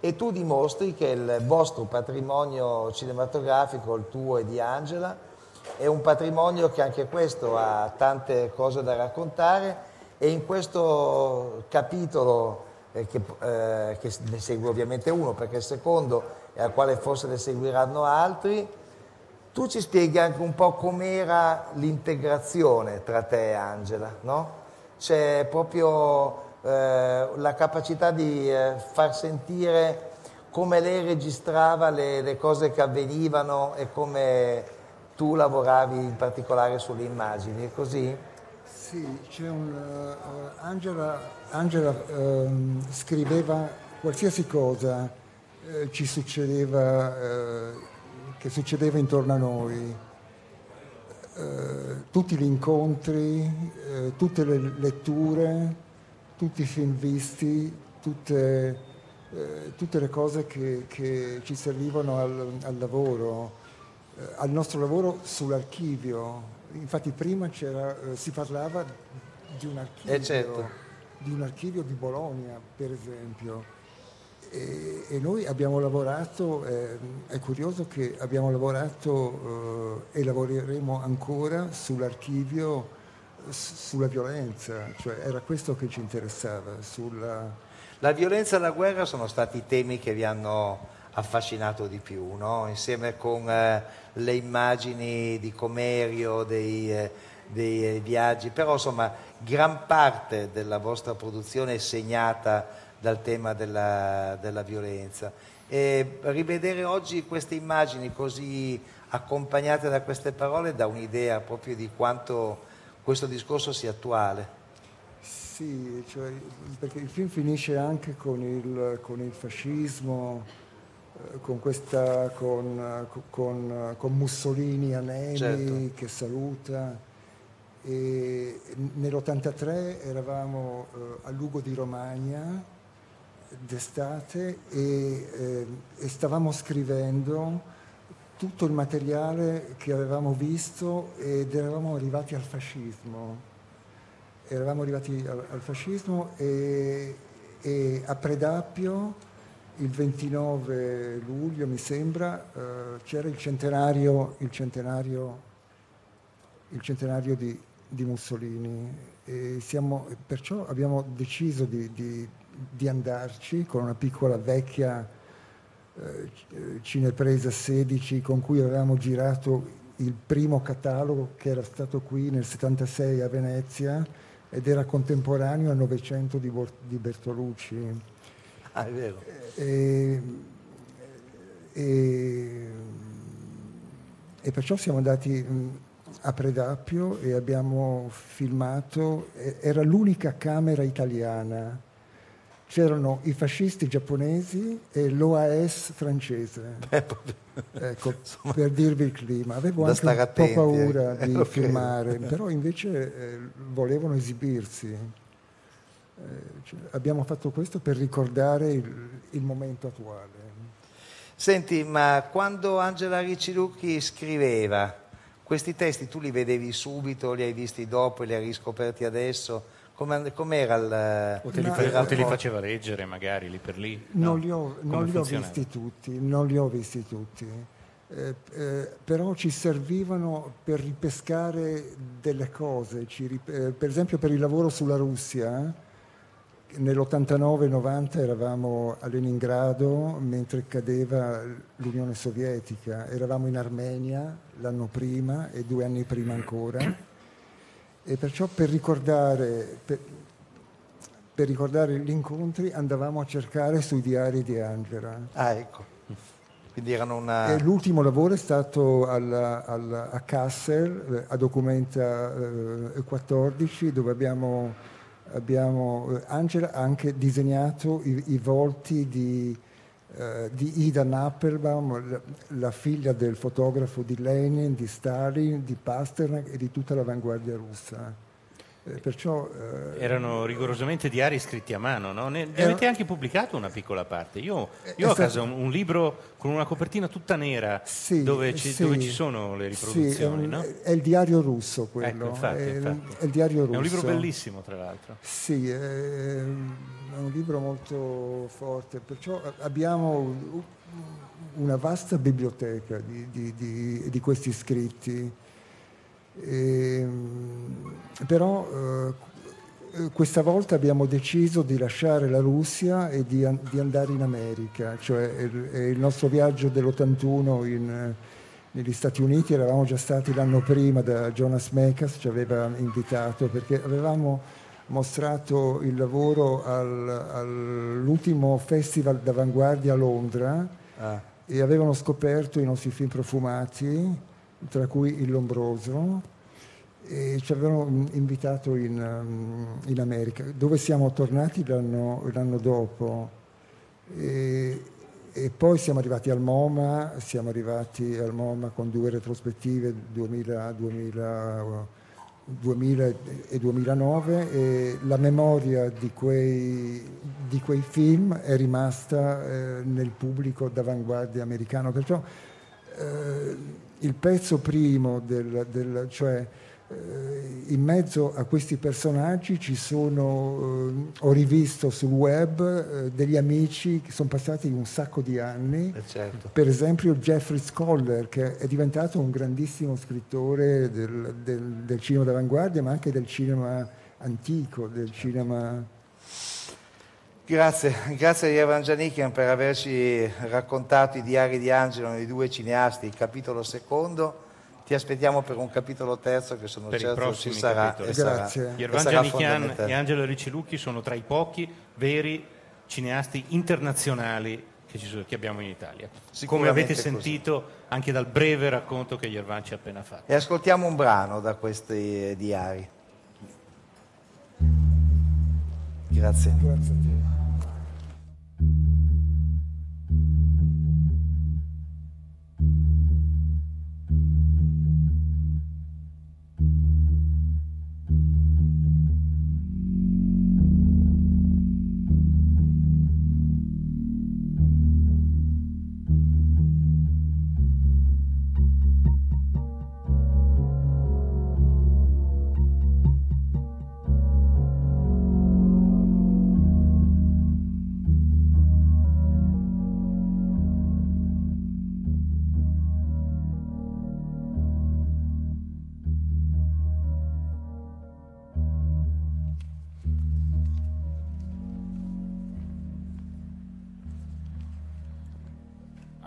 e tu dimostri che il vostro patrimonio cinematografico, il tuo e di Angela, è un patrimonio che anche questo ha tante cose da raccontare e in questo capitolo, eh, che, eh, che ne segue ovviamente uno perché è il secondo e al quale forse ne seguiranno altri, Tu ci spieghi anche un po' com'era l'integrazione tra te e Angela, no? C'è proprio eh, la capacità di eh, far sentire come lei registrava le, le cose che avvenivano e come tu lavoravi in particolare sulle immagini, è così? Sì, un, eh, Angela, Angela, ehm, scriveva qualsiasi cosa eh, ci succedeva, eh, che succedeva intorno a noi, Eh, tutti gli incontri, eh, tutte le letture, tutti i film visti, tutte, eh, tutte le cose che, che ci servivano al, al lavoro, eh, al nostro lavoro sull'archivio. Infatti prima c'era, eh, si parlava di un archivio, Eh, certo. di un archivio di Bologna, per esempio. E, e noi abbiamo lavorato, eh, è curioso che abbiamo lavorato eh, e lavoreremo ancora sull'archivio sulla violenza, cioè era questo che ci interessava, sulla, La violenza e la guerra sono stati i temi che vi hanno affascinato di più, no? insieme con eh, le immagini di Comerio, dei, eh, dei, eh, viaggi, però insomma gran parte della vostra produzione è segnata dal tema della, della violenza. E rivedere oggi queste immagini così accompagnate da queste parole dà un'idea proprio di quanto questo discorso sia attuale. Sì, cioè, perché il film finisce anche con il, con il fascismo, eh, con, questa, con, con- con Mussolini a Nemi Certo. che saluta. E nell'83 eravamo eh, a Lugo di Romagna d'estate e, eh, e stavamo scrivendo tutto il materiale che avevamo visto ed eravamo arrivati al fascismo. Eravamo arrivati al, al fascismo e, e a Predappio il 29 luglio mi sembra eh, c'era il centenario, il centenario, il centenario di, di Mussolini. E siamo, perciò abbiamo deciso di, di- di andarci con una piccola vecchia eh, cinepresa 16 con cui avevamo girato il primo catalogo che era stato qui nel 76 a Venezia ed era contemporaneo al Novecento di, Bertolucci. Ah, è vero. E, e- e perciò siamo andati mh, a Predappio e abbiamo filmato, era l'unica camera italiana. C'erano i fascisti giapponesi e l'OAS francese. Ecco, *laughs* per dirvi il clima. Avevo anche un attenti, po' paura eh. di *laughs* Lo credo. filmare, *laughs* però invece eh, volevano esibirsi. Eh, cioè, abbiamo fatto questo per ricordare il, il momento attuale. Senti, ma quando Angela Riccilucchi scriveva questi testi, tu li vedevi subito, li hai visti dopo, li hai riscoperti adesso? Come, com'era il, O te, li fa- o te li faceva leggere magari lì per lì? Non No? li ho, non li ho visti tutti, non li ho visti tutti. Eh, eh, però ci servivano per ripescare delle cose, ci rip- eh, per esempio per il lavoro sulla Russia, nell'89-90 eravamo a Leningrado mentre cadeva l'Unione Sovietica, eravamo in Armenia l'anno prima e due anni prima ancora e perciò per ricordare, per, per ricordare gli incontri andavamo a cercare sui diari di Angela. Ah, ecco. Quindi erano una... L'ultimo lavoro è stato alla- alla- a Kassel, eh, a Documenta eh, 14, dove abbiamo, abbiamo eh, Angela ha anche disegnato i, i volti di, eh, di Ida Appelbaum, la, la figlia del fotografo di Lenin, di Stalin, di Pasternak e di tutta l'avanguardia russa. Eh, perciò eh, Erano rigorosamente diari scritti a mano, no? Ne, ne Era- avete anche pubblicato una piccola parte. Io, È- io ho a casa un, un libro con una copertina tutta nera Sì, dove, ci, sì. dove ci sono le Sì, è, riproduzioni, un- no? è il diario russo quello. Ecco, infatti, è, infatti. è il diario russo. È un libro bellissimo, tra l'altro. Sì, è, è un libro molto forte, perciò abbiamo una vasta biblioteca di, di- di- di questi scritti. Ehm, però eh, questa volta abbiamo deciso di lasciare la Russia e di, di andare in America, cioè il, è il nostro viaggio dell'81 in, negli Stati Uniti, eravamo già stati l'anno prima da Jonas Mekas, ci aveva invitato perché avevamo mostrato il lavoro al- all'ultimo festival d'avanguardia a Londra Ah. e avevano scoperto i nostri film profumati, tra cui Il Lombroso, ci avevano mm, invitato in, um, in America, dove siamo tornati l'anno, l'anno dopo. E, e poi siamo arrivati al MoMA, siamo arrivati al MoMA con due retrospettive 2000, 2000, 2000 e 2009 e la memoria di quei, di quei film è rimasta eh, nel pubblico d'avanguardia americano. Perciò eh, il pezzo primo, del, del- cioè in mezzo a questi personaggi ci sono, eh, ho rivisto sul web eh, degli amici che sono passati un sacco di anni, certo. per esempio Jeffrey Scholler che è diventato un grandissimo scrittore del, del- del cinema d'avanguardia ma anche del cinema antico, del cinema... Grazie, grazie a Ievan Gianichian per averci raccontato i diari di Angelo nei due cineasti, il capitolo secondo. Ti aspettiamo per un capitolo terzo che sono per i certo ci prossimi sarà. capitoli. E e Giannichian fondamentale. e Angelo Riccilucchi sono tra i pochi veri cineasti internazionali che, ci sono- che abbiamo in Italia. Come avete così. sentito anche dal breve racconto che Yervan ci ha appena fatto. E ascoltiamo un brano da questi eh, diari. Grazie. Grazie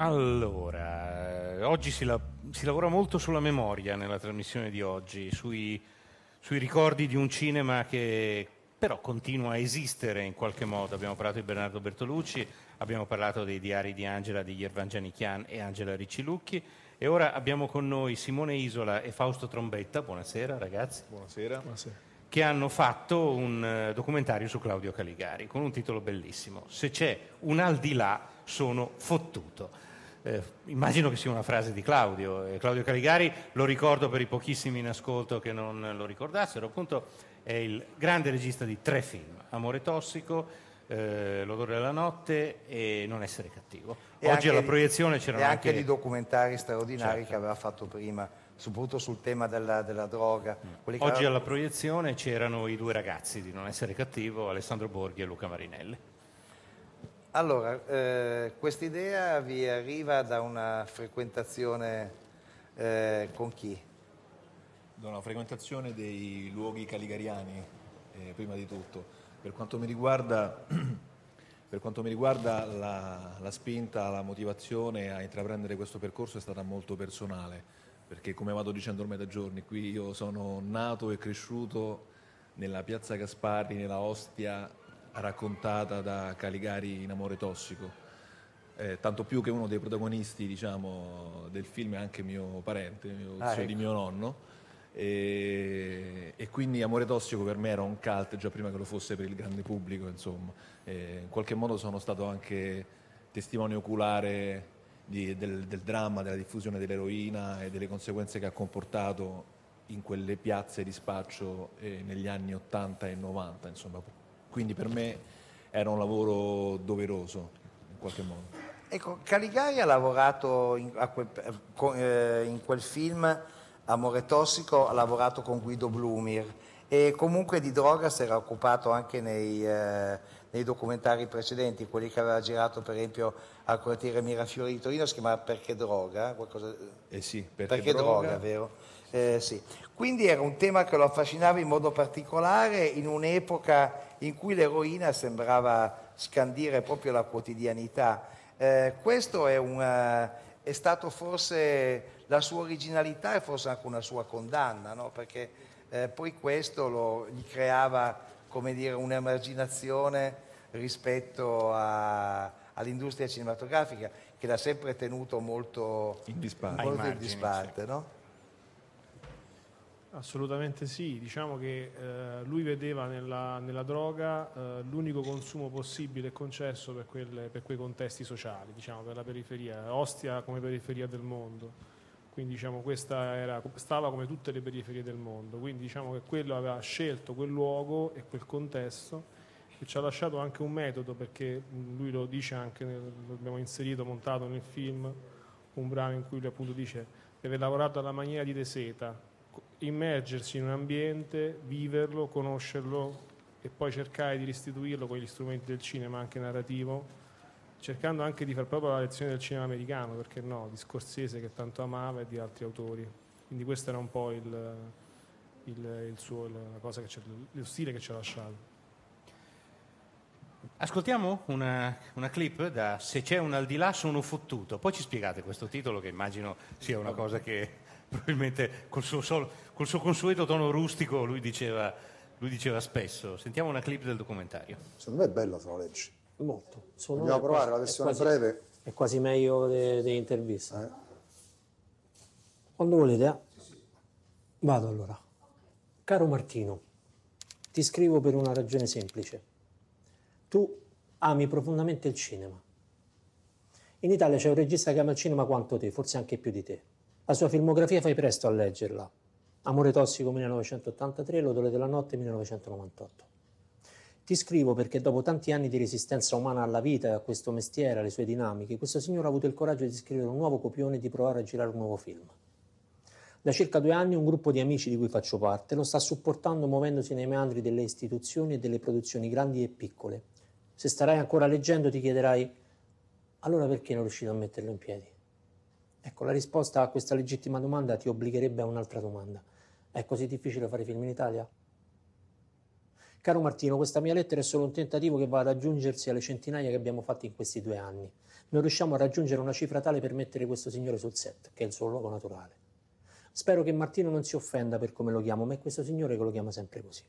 Allora, eh, oggi si, la- si lavora molto sulla memoria nella trasmissione di oggi, sui, sui ricordi di un cinema che però continua a esistere in qualche modo. Abbiamo parlato di Bernardo Bertolucci, abbiamo parlato dei diari di Angela di Yervan Giannichian e Angela Riccilucchi e ora abbiamo con noi Simone Isola e Fausto Trombetta. Buonasera ragazzi. Buonasera. Che hanno fatto un eh, documentario su Claudio Caligari con un titolo bellissimo. Se c'è un al di là, sono fottuto. Eh, immagino che sia una frase di Claudio. Eh, Claudio Caligari, lo ricordo per i pochissimi in ascolto che non lo ricordassero, appunto è il grande regista di tre film, Amore tossico, eh, L'odore della notte e Non essere cattivo. E Oggi alla proiezione c'erano e anche anche... di documentari straordinari Certo. che aveva fatto prima, soprattutto sul tema della, della droga. Che Oggi alla proiezione c'erano i due ragazzi di Non essere cattivo, Alessandro Borghi e Luca Marinelli. Allora, eh, quest'idea vi arriva da una frequentazione eh, con chi? Da una frequentazione dei luoghi caligariani, eh, prima di tutto. Per quanto mi riguarda, *clears throat* quanto mi riguarda la, la spinta, la motivazione a intraprendere questo percorso è stata molto personale, perché come vado dicendo ormai da giorni, qui io sono nato e cresciuto nella piazza Gasparri, nella Ostia raccontata da Caligari in Amore Tossico. Eh, tanto più che uno dei protagonisti diciamo, del film è anche mio parente, mio Ah, zio ecco. di mio nonno. E, e quindi Amore Tossico per me era un cult già prima che lo fosse per il grande pubblico, insomma. E in qualche modo sono stato anche testimone oculare di- del, del dramma, della diffusione dell'eroina e delle conseguenze che ha comportato in quelle piazze di spaccio eh, negli anni 80 e 90, insomma. Quindi per me era un lavoro doveroso, in qualche modo. Ecco, Caligari ha lavorato in, quel, con- eh, in quel film Amore tossico, ha lavorato con Guido Blumir e comunque di droga si era occupato anche nei, eh, nei documentari precedenti, quelli che aveva girato per esempio al quartiere Mirafiori di Torino, si chiamava Perché droga? Qualcosa... Eh sì, perché, Perché droga, vero? Eh, sì. Quindi era un tema che lo affascinava in modo particolare in un'epoca in cui l'eroina sembrava scandire proprio la quotidianità. Eh, questo è un, eh, è stato forse la sua originalità e forse anche una sua condanna, no? perché eh, poi questo lo, gli creava come dire, un'emarginazione rispetto a- all'industria cinematografica che l'ha sempre tenuto molto In disparte. molto in disparte, no? Assolutamente sì, diciamo che eh, lui vedeva nella, nella droga eh, l'unico consumo possibile e concesso per, quelle- per quei contesti sociali, diciamo, per la periferia, Ostia come periferia del mondo. Quindi diciamo, questa era, stava come tutte le periferie del mondo, quindi diciamo che quello aveva scelto quel luogo e quel contesto e ci ha lasciato anche un metodo perché lui lo dice anche, nel- lo abbiamo inserito, montato nel film, un brano in cui lui appunto dice deve lavorare alla maniera di De Seta, immergersi in un ambiente, viverlo, conoscerlo e poi cercare di restituirlo con gli strumenti del cinema anche narrativo, cercando anche di far proprio la lezione del cinema americano, perché no, di Scorsese che tanto amava e di altri autori. Quindi questo era un po' il, il- il suo, lo stile che ci ha lasciato. Ascoltiamo una, una clip da Se c'è un al di là sono fottuto. Poi ci spiegate questo titolo che immagino sia una cosa che probabilmente col suo, sol- col suo consueto tono rustico lui diceva, lui diceva spesso. Sentiamo una clip del documentario. Secondo me è bello se lo leggi. Molto. Sono- Vogliamo è provare la versione è quasi- breve? È quasi meglio delle interviste. Eh. Quando volete, eh? Vado allora. Caro Martino, ti scrivo per una ragione semplice. Tu ami profondamente il cinema. In Italia c'è un regista che ama il cinema quanto te, forse anche più di te. La sua filmografia fai presto a leggerla. Amore tossico 1983, L'odore della notte 1998. Ti scrivo perché dopo tanti anni di resistenza umana alla vita e a questo mestiere, alle sue dinamiche, questo signore ha avuto il coraggio di scrivere un nuovo copione e di provare a girare un nuovo film. Da circa due anni un gruppo di amici di cui faccio parte lo sta supportando muovendosi nei meandri delle istituzioni e delle produzioni grandi e piccole. Se starai ancora leggendo ti chiederai allora perché non riuscito a metterlo in piedi? Ecco, la risposta a questa legittima domanda ti obbligherebbe a un'altra domanda. È così difficile fare film in Italia? Caro Martino, questa mia lettera è solo un tentativo che va ad aggiungersi alle centinaia che abbiamo fatto in questi due anni. Non riusciamo a raggiungere una cifra tale per mettere questo signore sul set, che è il suo luogo naturale. Spero che Martino non si offenda per come lo chiamo, ma è questo signore che lo chiama sempre così.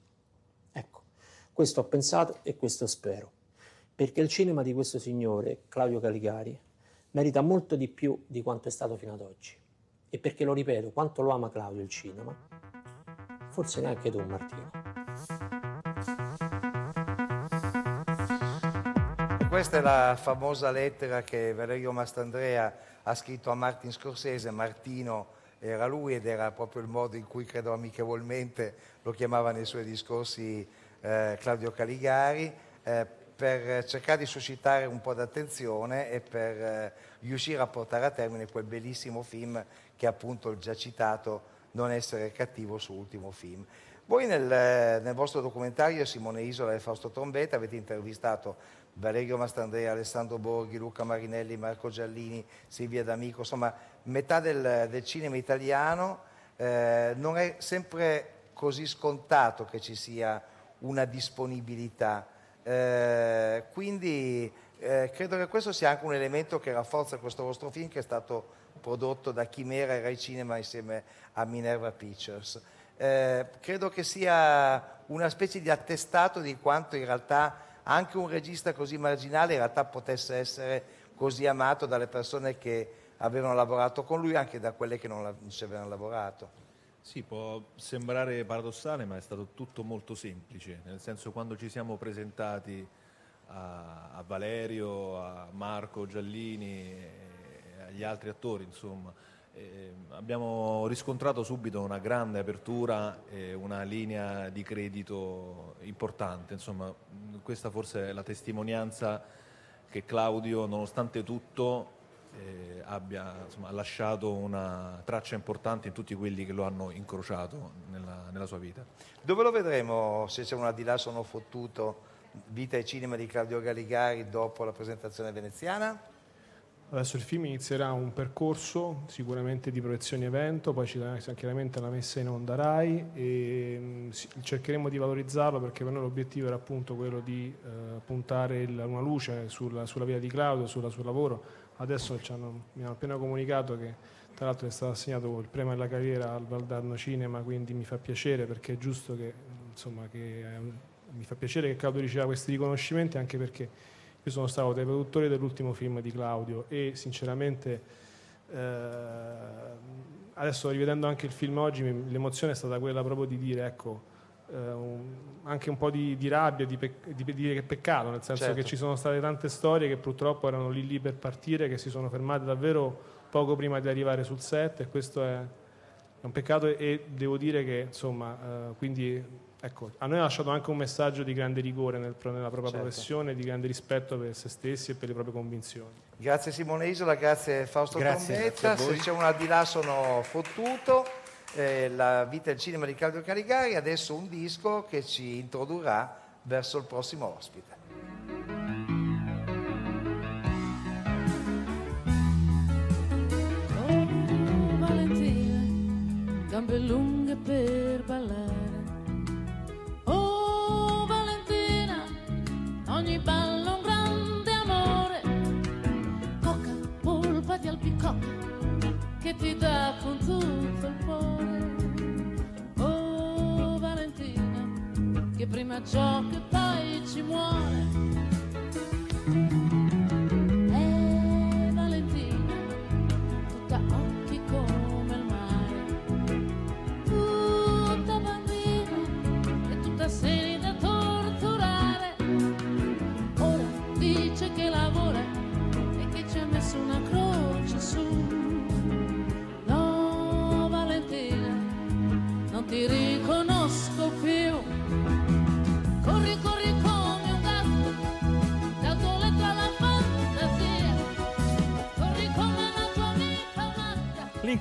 Ecco, questo ho pensato e questo spero. Perché il cinema di questo signore, Claudio Caligari, merita molto di più di quanto è stato fino ad oggi. E perché, lo ripeto, quanto lo ama Claudio il cinema, forse neanche tu, Martino. Questa è la famosa lettera che Valerio Mastandrea ha scritto a Martin Scorsese. Martino era lui ed era proprio il modo in cui, credo amichevolmente, lo chiamava nei suoi discorsi eh, Claudio Caligari, eh, per cercare di suscitare un po' d'attenzione e per eh, riuscire a portare a termine quel bellissimo film che appunto il già citato Non essere cattivo, suo ultimo film. Voi nel, nel vostro documentario Simone Isola e Fausto Trombetta avete intervistato Valerio Mastandrea, Alessandro Borghi, Luca Marinelli, Marco Giallini, Silvia D'Amico, insomma metà del, del cinema italiano. Eh, non è sempre così scontato che ci sia una disponibilità. Eh, quindi eh, credo che questo sia anche un elemento che rafforza questo vostro film che è stato prodotto da Chimera e Rai Cinema insieme a Minerva Pictures. Eh, credo che sia una specie di attestato di quanto in realtà anche un regista così marginale in realtà potesse essere così amato dalle persone che avevano lavorato con lui, anche da quelle che non, ci avevano lavorato. Sì, può sembrare paradossale, ma è stato tutto molto semplice, nel senso quando ci siamo presentati a, a Valerio, a Marco Giallini e agli altri attori, insomma, eh, abbiamo riscontrato subito una grande apertura e una linea di credito importante, insomma, questa forse è la testimonianza che Claudio, nonostante tutto, eh, abbia insomma, lasciato una traccia importante in tutti quelli che lo hanno incrociato nella, nella sua vita. Dove lo vedremo, se c'è una di là sono fottuto, Vita e cinema di Claudio Galigari dopo la presentazione veneziana? Adesso il film inizierà un percorso sicuramente di proiezioni evento, poi ci sarà chiaramente la messa in onda RAI e si- cercheremo di valorizzarlo perché per noi l'obiettivo era appunto quello di eh, puntare il- una luce sulla, sulla vita di Claudio, sul suo lavoro, adesso hanno- mi hanno appena comunicato che tra l'altro è stato assegnato il premio della carriera al Valdarno Cinema, quindi mi fa piacere perché è giusto che, insomma, che un- mi fa piacere che Claudio riceva questi riconoscimenti anche perché io sono stato tra i produttori dell'ultimo film di Claudio e sinceramente eh, adesso rivedendo anche il film oggi l'emozione è stata quella proprio di dire ecco eh, un- anche un po' di, di rabbia, di, pec- di dire che è peccato, nel senso Certo. che ci sono state tante storie che purtroppo erano lì lì per partire, che si sono fermate davvero poco prima di arrivare sul set e questo è, è un peccato e, e devo dire che insomma, eh, quindi ecco, a noi ha lasciato anche un messaggio di grande rigore nel- nella propria Certo. professione, di grande rispetto per se stessi e per le proprie convinzioni. Grazie Simone Isola, grazie Fausto Grazie, Trombetta. grazie. Se c'è un al di là sono fottuto. Eh, la vita il cinema di Claudio Caligari, adesso un disco che ci introdurrà verso il prossimo ospite. Oh, Valentina, gambe lunghe per ballare. Oh, Valentina, ogni ballo un grande amore. Coca, polpa di albicocca, che ti dà con che prima gioca e poi ci muore.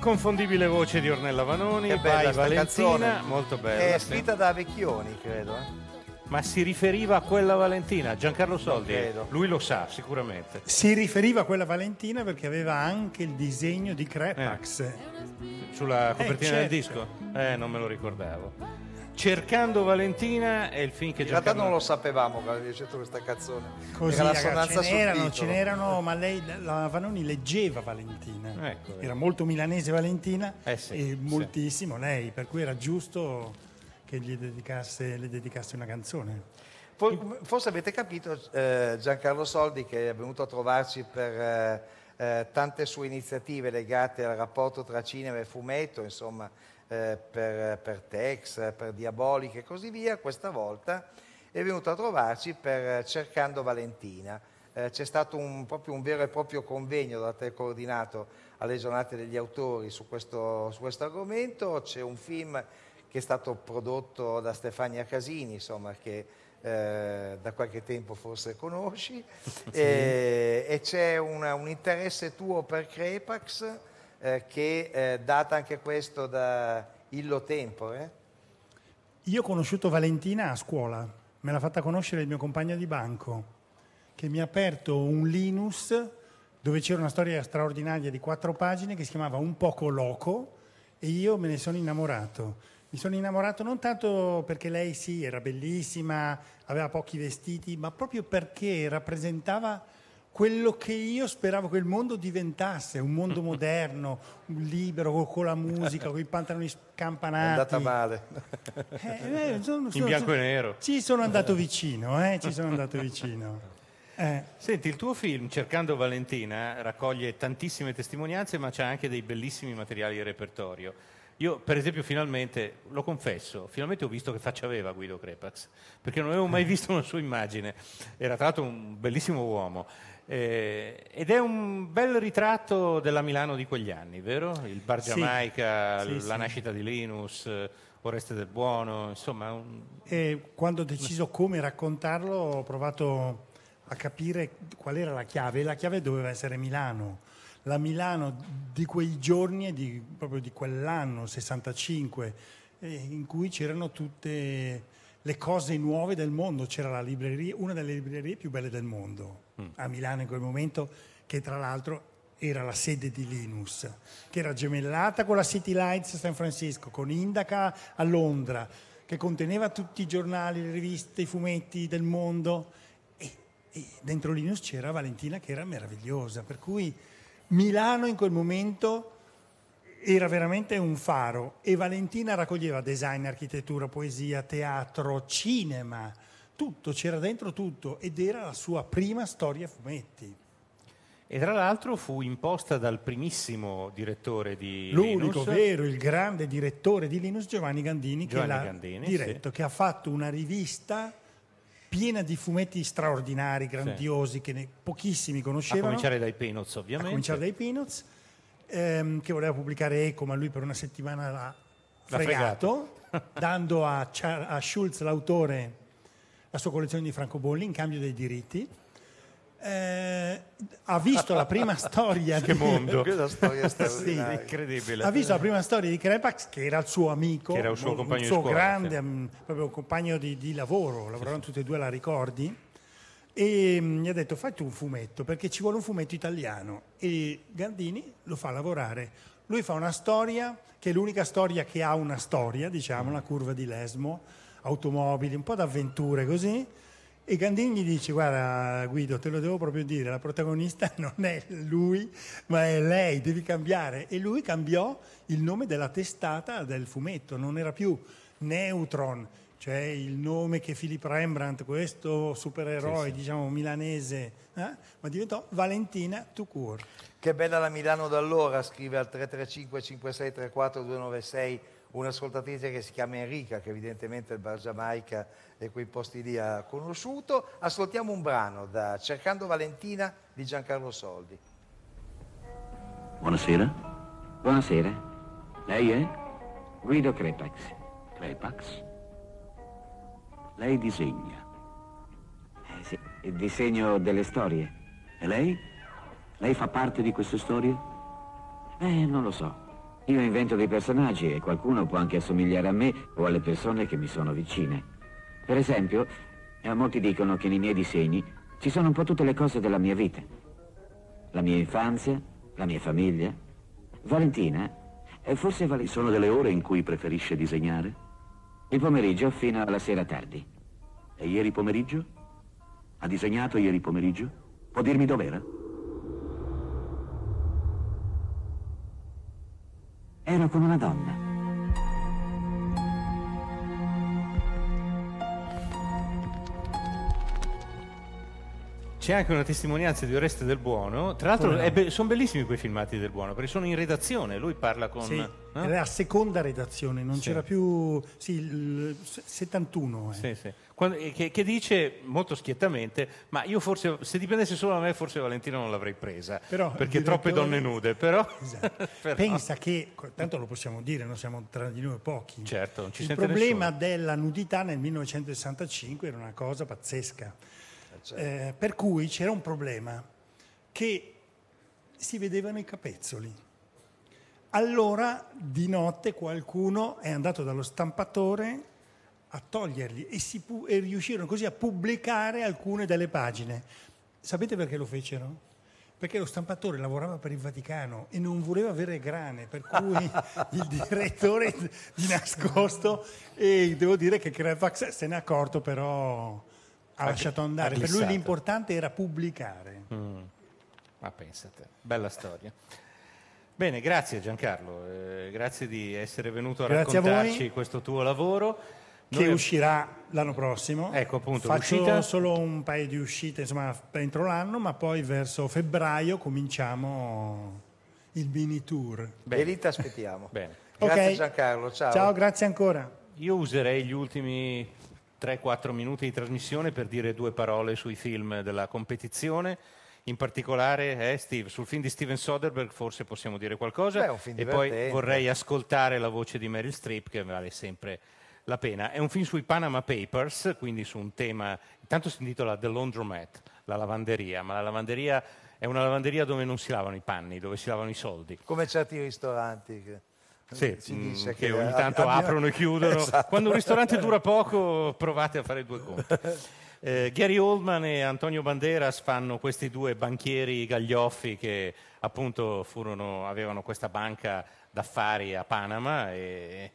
Un'altra. L'inconfondibile voce di Ornella Vanoni, Che bella vai sta Valentina, canzone. molto bella. È sì. scritta da Vecchioni, credo. eh. Ma si riferiva a quella Valentina, Giancarlo Soldi, credo. lui lo sa sicuramente. Si riferiva a quella Valentina perché aveva anche il disegno di Crepax. Sulla copertina del certo. disco? Eh, non me lo ricordavo. Cercando Valentina è il film che In realtà Giancarlo... non lo sapevamo quando abbiamo scelto questa canzone. Così, Era la ragazzi, ce n'erano, ce n'erano, ma lei, la Vanoni leggeva Valentina. Ecco, era molto milanese Valentina Eh sì, e sì. moltissimo lei, per cui era giusto che gli dedicasse, le dedicasse una canzone. For- Forse avete capito eh, Giancarlo Soldi che è venuto a trovarci per eh, eh, tante sue iniziative legate al rapporto tra cinema e fumetto, insomma eh, per, per Tex, per Diabolica e così via, questa volta è venuto a trovarci per eh, Cercando Valentina. Eh, c'è stato un, proprio un vero e proprio convegno da te coordinato alle giornate degli autori su questo, su questo argomento, c'è un film che è stato prodotto da Stefania Casini, insomma, che eh, da qualche tempo forse conosci, e, e c'è una- un interesse tuo per Crepax eh, che eh, data anche questo da Illo Tempore. Io ho conosciuto Valentina a scuola, me l'ha fatta conoscere il mio compagno di banco, che mi ha aperto un Linus dove c'era una storia straordinaria di quattro pagine che si chiamava Un poco loco e io me ne sono innamorato. Mi sono innamorato non tanto perché lei sì, era bellissima, aveva pochi vestiti, ma proprio perché rappresentava quello che io speravo che il mondo diventasse, un mondo *laughs* moderno, un libero, con- la musica, con i pantaloni È scampanati. andata male. Eh, eh, *laughs* sono- In sono- bianco e nero. Ci sono andato vicino, eh, ci sono andato vicino. *laughs* Eh. Senti, il tuo film, Cercando Valentina, raccoglie tantissime testimonianze, ma c'ha anche dei bellissimi materiali di repertorio. Io, per esempio, finalmente, lo confesso, finalmente ho visto che faccia aveva Guido Crepax, perché non avevo mai visto una sua immagine. Era tra l'altro un bellissimo uomo. Eh, ed è un bel ritratto della Milano di quegli anni, vero? Il bar Sì. Giamaica, Sì, la sì. nascita di Linus, Oreste del Buono, insomma... un- E quando ho deciso come raccontarlo ho provato a capire qual era la chiave. E la chiave doveva essere Milano. La Milano di quei giorni e di, proprio di quell'anno, 65, eh, in cui c'erano tutte le cose nuove del mondo. C'era la libreria, una delle librerie più belle del mondo a Milano in quel momento, che tra l'altro era la sede di Linus, che era gemellata con la City Lights a San Francisco, con Indaca a Londra, che conteneva tutti i giornali, le riviste, i fumetti del mondo. E, E dentro Linus c'era Valentina che era meravigliosa, per cui Milano in quel momento era veramente un faro e Valentina raccoglieva design, architettura, poesia, teatro, cinema, tutto, c'era dentro tutto ed era la sua prima storia a fumetti. E tra l'altro fu imposta dal primissimo direttore di L'unico Linus, vero, il grande direttore di Linus, Giovanni Gandini, Giovanni che l'ha Gandini, diretto, che ha fatto una rivista piena di fumetti straordinari, grandiosi, che ne- pochissimi a conoscevano. cominciare dai Peanuts A ovviamente. cominciare dai Peanuts, ehm, che voleva pubblicare Eco, ma lui per una settimana l'ha L'ha fregato, *laughs* dando a, Char- a Schulz, l'autore, la sua collezione di francobolli in cambio dei diritti. Eh, ha visto la prima *laughs* storia Che di- mondo. *laughs* Storia Sì. Incredibile. ha visto la prima storia di Crepax che era il suo amico Che era il suo un compagno di suo scuola, grande sì. mm, proprio compagno di, di lavoro lavoravano tutti e due alla Ricordi e mm, gli ha detto fai tu un fumetto perché ci vuole un fumetto italiano e Gandini lo fa lavorare lui fa una storia che è l'unica storia che ha una storia diciamo la curva di Lesmo automobili un po' d'avventure così e Gandini gli dice guarda Guido te lo devo proprio dire la protagonista *laughs* non è lui ma è lei devi cambiare e lui cambiò il nome della testata del fumetto non era più Neutron cioè il nome che Philip Rembrandt questo supereroe Sì, sì. diciamo milanese eh, ma diventò Valentina Tucur Che bella la Milano d'allora, scrive al 335 5634 296 un'ascoltatrice che si chiama Enrica, che evidentemente il Bar Giamaica e quei posti lì ha conosciuto. Ascoltiamo un brano da Cercando Valentina di Giancarlo Soldi. Buonasera. Buonasera. Lei è? Guido Crepax. Crepax. Lei disegna. Eh, sì, il disegno delle storie. E lei? Lei fa parte di queste storie? Eh, non lo so. Io invento dei personaggi e qualcuno può anche assomigliare a me o alle persone che mi sono vicine. Per esempio, eh, molti dicono che nei miei disegni ci sono un po' tutte le cose della mia vita. La mia infanzia, la mia famiglia. Valentina, eh, forse Valentina. Sono delle ore in cui preferisce disegnare? Il pomeriggio fino alla sera tardi. E ieri pomeriggio? Ha disegnato ieri pomeriggio? Può dirmi dov'era? Ero con una donna. C'è anche una testimonianza di Oreste del Buono. Tra l'altro no? be- sono bellissimi quei filmati del Buono, perché sono in redazione, lui parla con... Sì, eh? era la seconda redazione non Sì. c'era più sì, il 71 eh. Sì, sì. Quando- e che, che dice molto schiettamente, ma io forse, se dipendesse solo da me, forse Valentina non l'avrei presa, Però perché troppe donne nude, però... *laughs* Esatto. *laughs* però- Pensa che, tanto lo possiamo dire, noi siamo tra di noi pochi. Certo, non ci Il problema nessuno. della nudità nel 1965 era una cosa pazzesca. Certo. Eh, per cui c'era un problema che si vedevano i capezzoli. Allora di notte qualcuno è andato dallo stampatore a toglierli e, si e riuscirono così a pubblicare alcune delle pagine. Sapete perché lo fecero? Perché lo stampatore lavorava per il Vaticano e non voleva avere grane, per cui *laughs* il direttore di nascosto, e devo dire che Crepax se n'è accorto, però ha lasciato andare. Per lui l'importante era pubblicare. Mm. Ma pensate, bella storia. Bene, grazie Giancarlo, eh, grazie di essere venuto a Grazie a voi. raccontarci questo tuo lavoro. Che Noi- uscirà l'anno prossimo. Ecco, appunto, Faccio l'uscita- solo un paio di uscite insomma, entro l'anno, ma poi verso febbraio cominciamo il mini tour. E lì ti aspettiamo. Bene. Grazie Ok. Giancarlo, ciao. Ciao, grazie ancora. Io userei gli ultimi 3-4 minuti di trasmissione per dire due parole sui film della competizione. In particolare, eh, Steve, sul film di Steven Soderbergh forse possiamo dire qualcosa. Beh, è un film e poi vorrei ascoltare la voce di Meryl Streep, che vale sempre la pena. È un film sui Panama Papers, quindi su un tema. Intanto si intitola The Laundromat, la lavanderia, ma la lavanderia è una lavanderia dove non si lavano i panni, dove si lavano i soldi. Come certi ristoranti che Sì, si mm, dice che, che ogni tanto abbiano- aprono e chiudono. Esatto. Quando un ristorante dura poco, provate a fare due conti. *laughs* Eh, Gary Oldman e Antonio Banderas fanno questi due banchieri gaglioffi che appunto furono- avevano questa banca d'affari a Panama e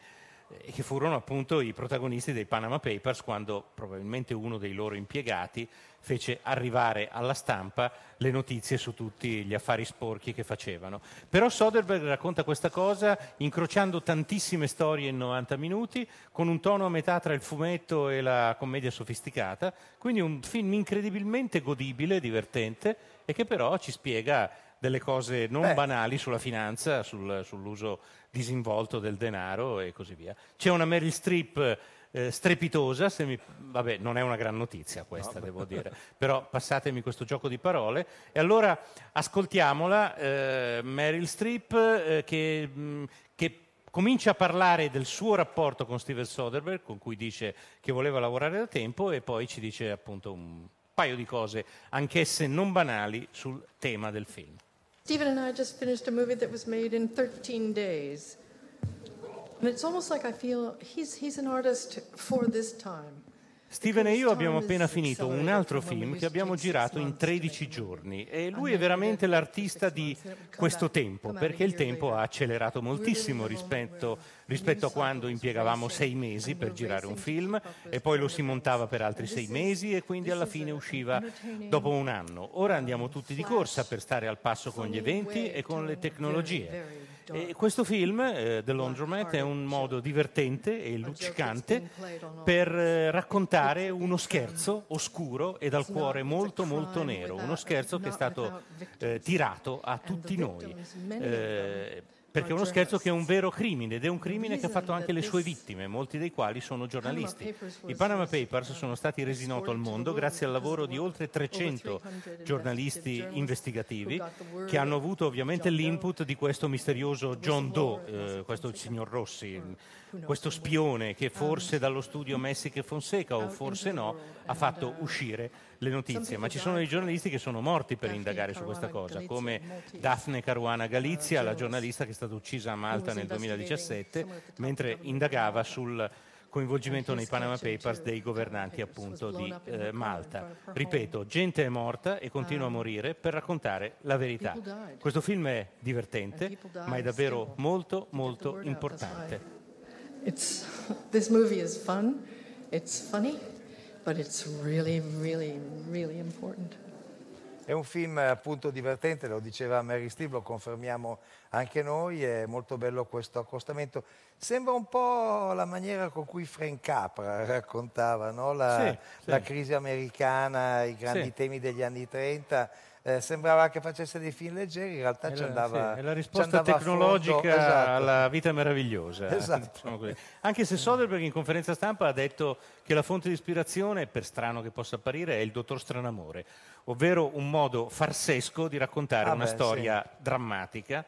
e che furono appunto i protagonisti dei Panama Papers quando probabilmente uno dei loro impiegati fece arrivare alla stampa le notizie su tutti gli affari sporchi che facevano. Però Soderbergh racconta questa cosa incrociando tantissime storie in 90 minuti, con un tono a metà tra il fumetto e la commedia sofisticata, quindi un film incredibilmente godibile, divertente e che però ci spiega delle cose non Beh. banali sulla finanza, sul- sull'uso disinvolto del denaro e così via. C'è una Meryl Streep eh, strepitosa, se mi- vabbè non è una gran notizia questa devo dire, però passatemi questo gioco di parole e allora ascoltiamola, eh, Meryl Streep eh, che, mh, che comincia a parlare del suo rapporto con Steven Soderbergh, con cui dice che voleva lavorare da tempo e poi ci dice appunto un paio di cose, anch'esse non banali, sul tema del film. Stephen and I just finished a movie that was made in 13 days. It's almost like I feel he's, he's an artist for this time. Steven e io abbiamo appena finito un altro film che abbiamo girato in 13 giorni e lui è veramente l'artista di questo tempo, perché il tempo ha accelerato moltissimo rispetto, rispetto a quando impiegavamo sei mesi per girare un film e poi lo si montava per altri sei mesi e quindi alla fine usciva dopo un anno. Ora andiamo tutti di corsa per stare al passo con gli eventi e con le tecnologie. E questo film, eh, The Laundromat, è un modo divertente e luccicante per eh, raccontare uno scherzo oscuro e dal cuore molto molto nero, uno scherzo che è stato eh, tirato a tutti noi. Eh, perché è uno scherzo che è un vero crimine ed è un crimine che ha fatto anche le sue vittime, molti dei quali sono giornalisti. I Panama Papers sono stati resi noto al mondo grazie al lavoro di oltre 300 giornalisti investigativi che hanno avuto ovviamente l'input di questo misterioso John Doe, eh, questo signor Rossi, questo spione che forse dallo studio Messica e Fonseca o forse no ha fatto uscire le notizie, ma ci sono dei giornalisti che sono morti per indagare su questa cosa, come Daphne Caruana Galizia, la giornalista che è stata uccisa a Malta nel 2017 mentre indagava sul coinvolgimento nei Panama Papers dei governanti appunto di eh, Malta. Ripeto, gente è morta e continua a morire per raccontare la verità. Questo film è divertente, ma è davvero molto molto importante. It's, this movie is fun, it's funny, but it's really, really, really important. È un film appunto divertente, lo diceva Mary Steve, lo confermiamo anche noi, è molto bello questo accostamento. Sembra un po' la maniera con cui Frank Capra *laughs* raccontava no? la, Sì, sì. la crisi americana, i grandi Sì. temi degli anni 30. Eh, sembrava che facesse dei film leggeri, in realtà ci andava sì, è la risposta tecnologica fondo, esatto. alla vita meravigliosa. Esatto. diciamo. Anche se Soderbergh in conferenza stampa ha detto che la fonte di ispirazione, per strano che possa apparire, è il dottor Stranamore, ovvero un modo farsesco di raccontare Ah, una beh, storia drammatica,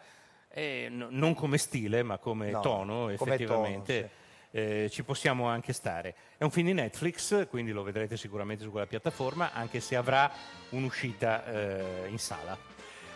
eh, no- non come stile ma come No, tono come effettivamente. tono, eh, ci possiamo anche stare. È un film di Netflix, quindi lo vedrete sicuramente su quella piattaforma, anche se avrà un'uscita eh, in sala.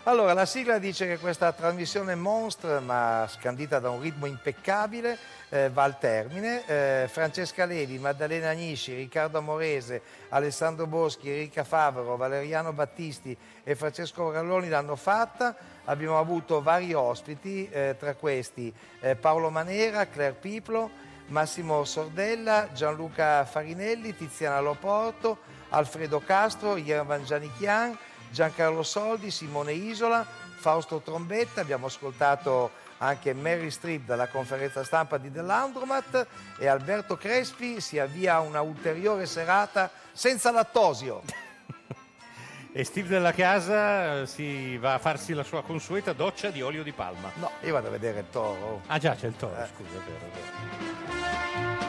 Allora, la sigla dice che questa trasmissione monstre, ma scandita da un ritmo impeccabile, eh, va al termine. Eh, Francesca Levi, Maddalena Agnisci, Riccardo Amorese, Alessandro Boschi, Enrica Favero, Valeriano Battisti e Francesco Ralloni l'hanno fatta. Abbiamo avuto vari ospiti, eh, tra questi eh, Paolo Manera, Claire Piplo, Massimo Sordella, Gianluca Farinelli, Tiziana Loporto, Alfredo Castro, Iervan Gianichian, Giancarlo Soldi, Simone Isola, Fausto Trombetta, abbiamo ascoltato anche Mary Strip dalla conferenza stampa di The Laundromat e Alberto Crespi si avvia a una ulteriore serata senza lattosio. E Steve della casa eh, si va a farsi la sua consueta doccia di olio di palma. No, io vado a vedere il toro. Ah già, c'è il toro, scusa, è vero, è vero.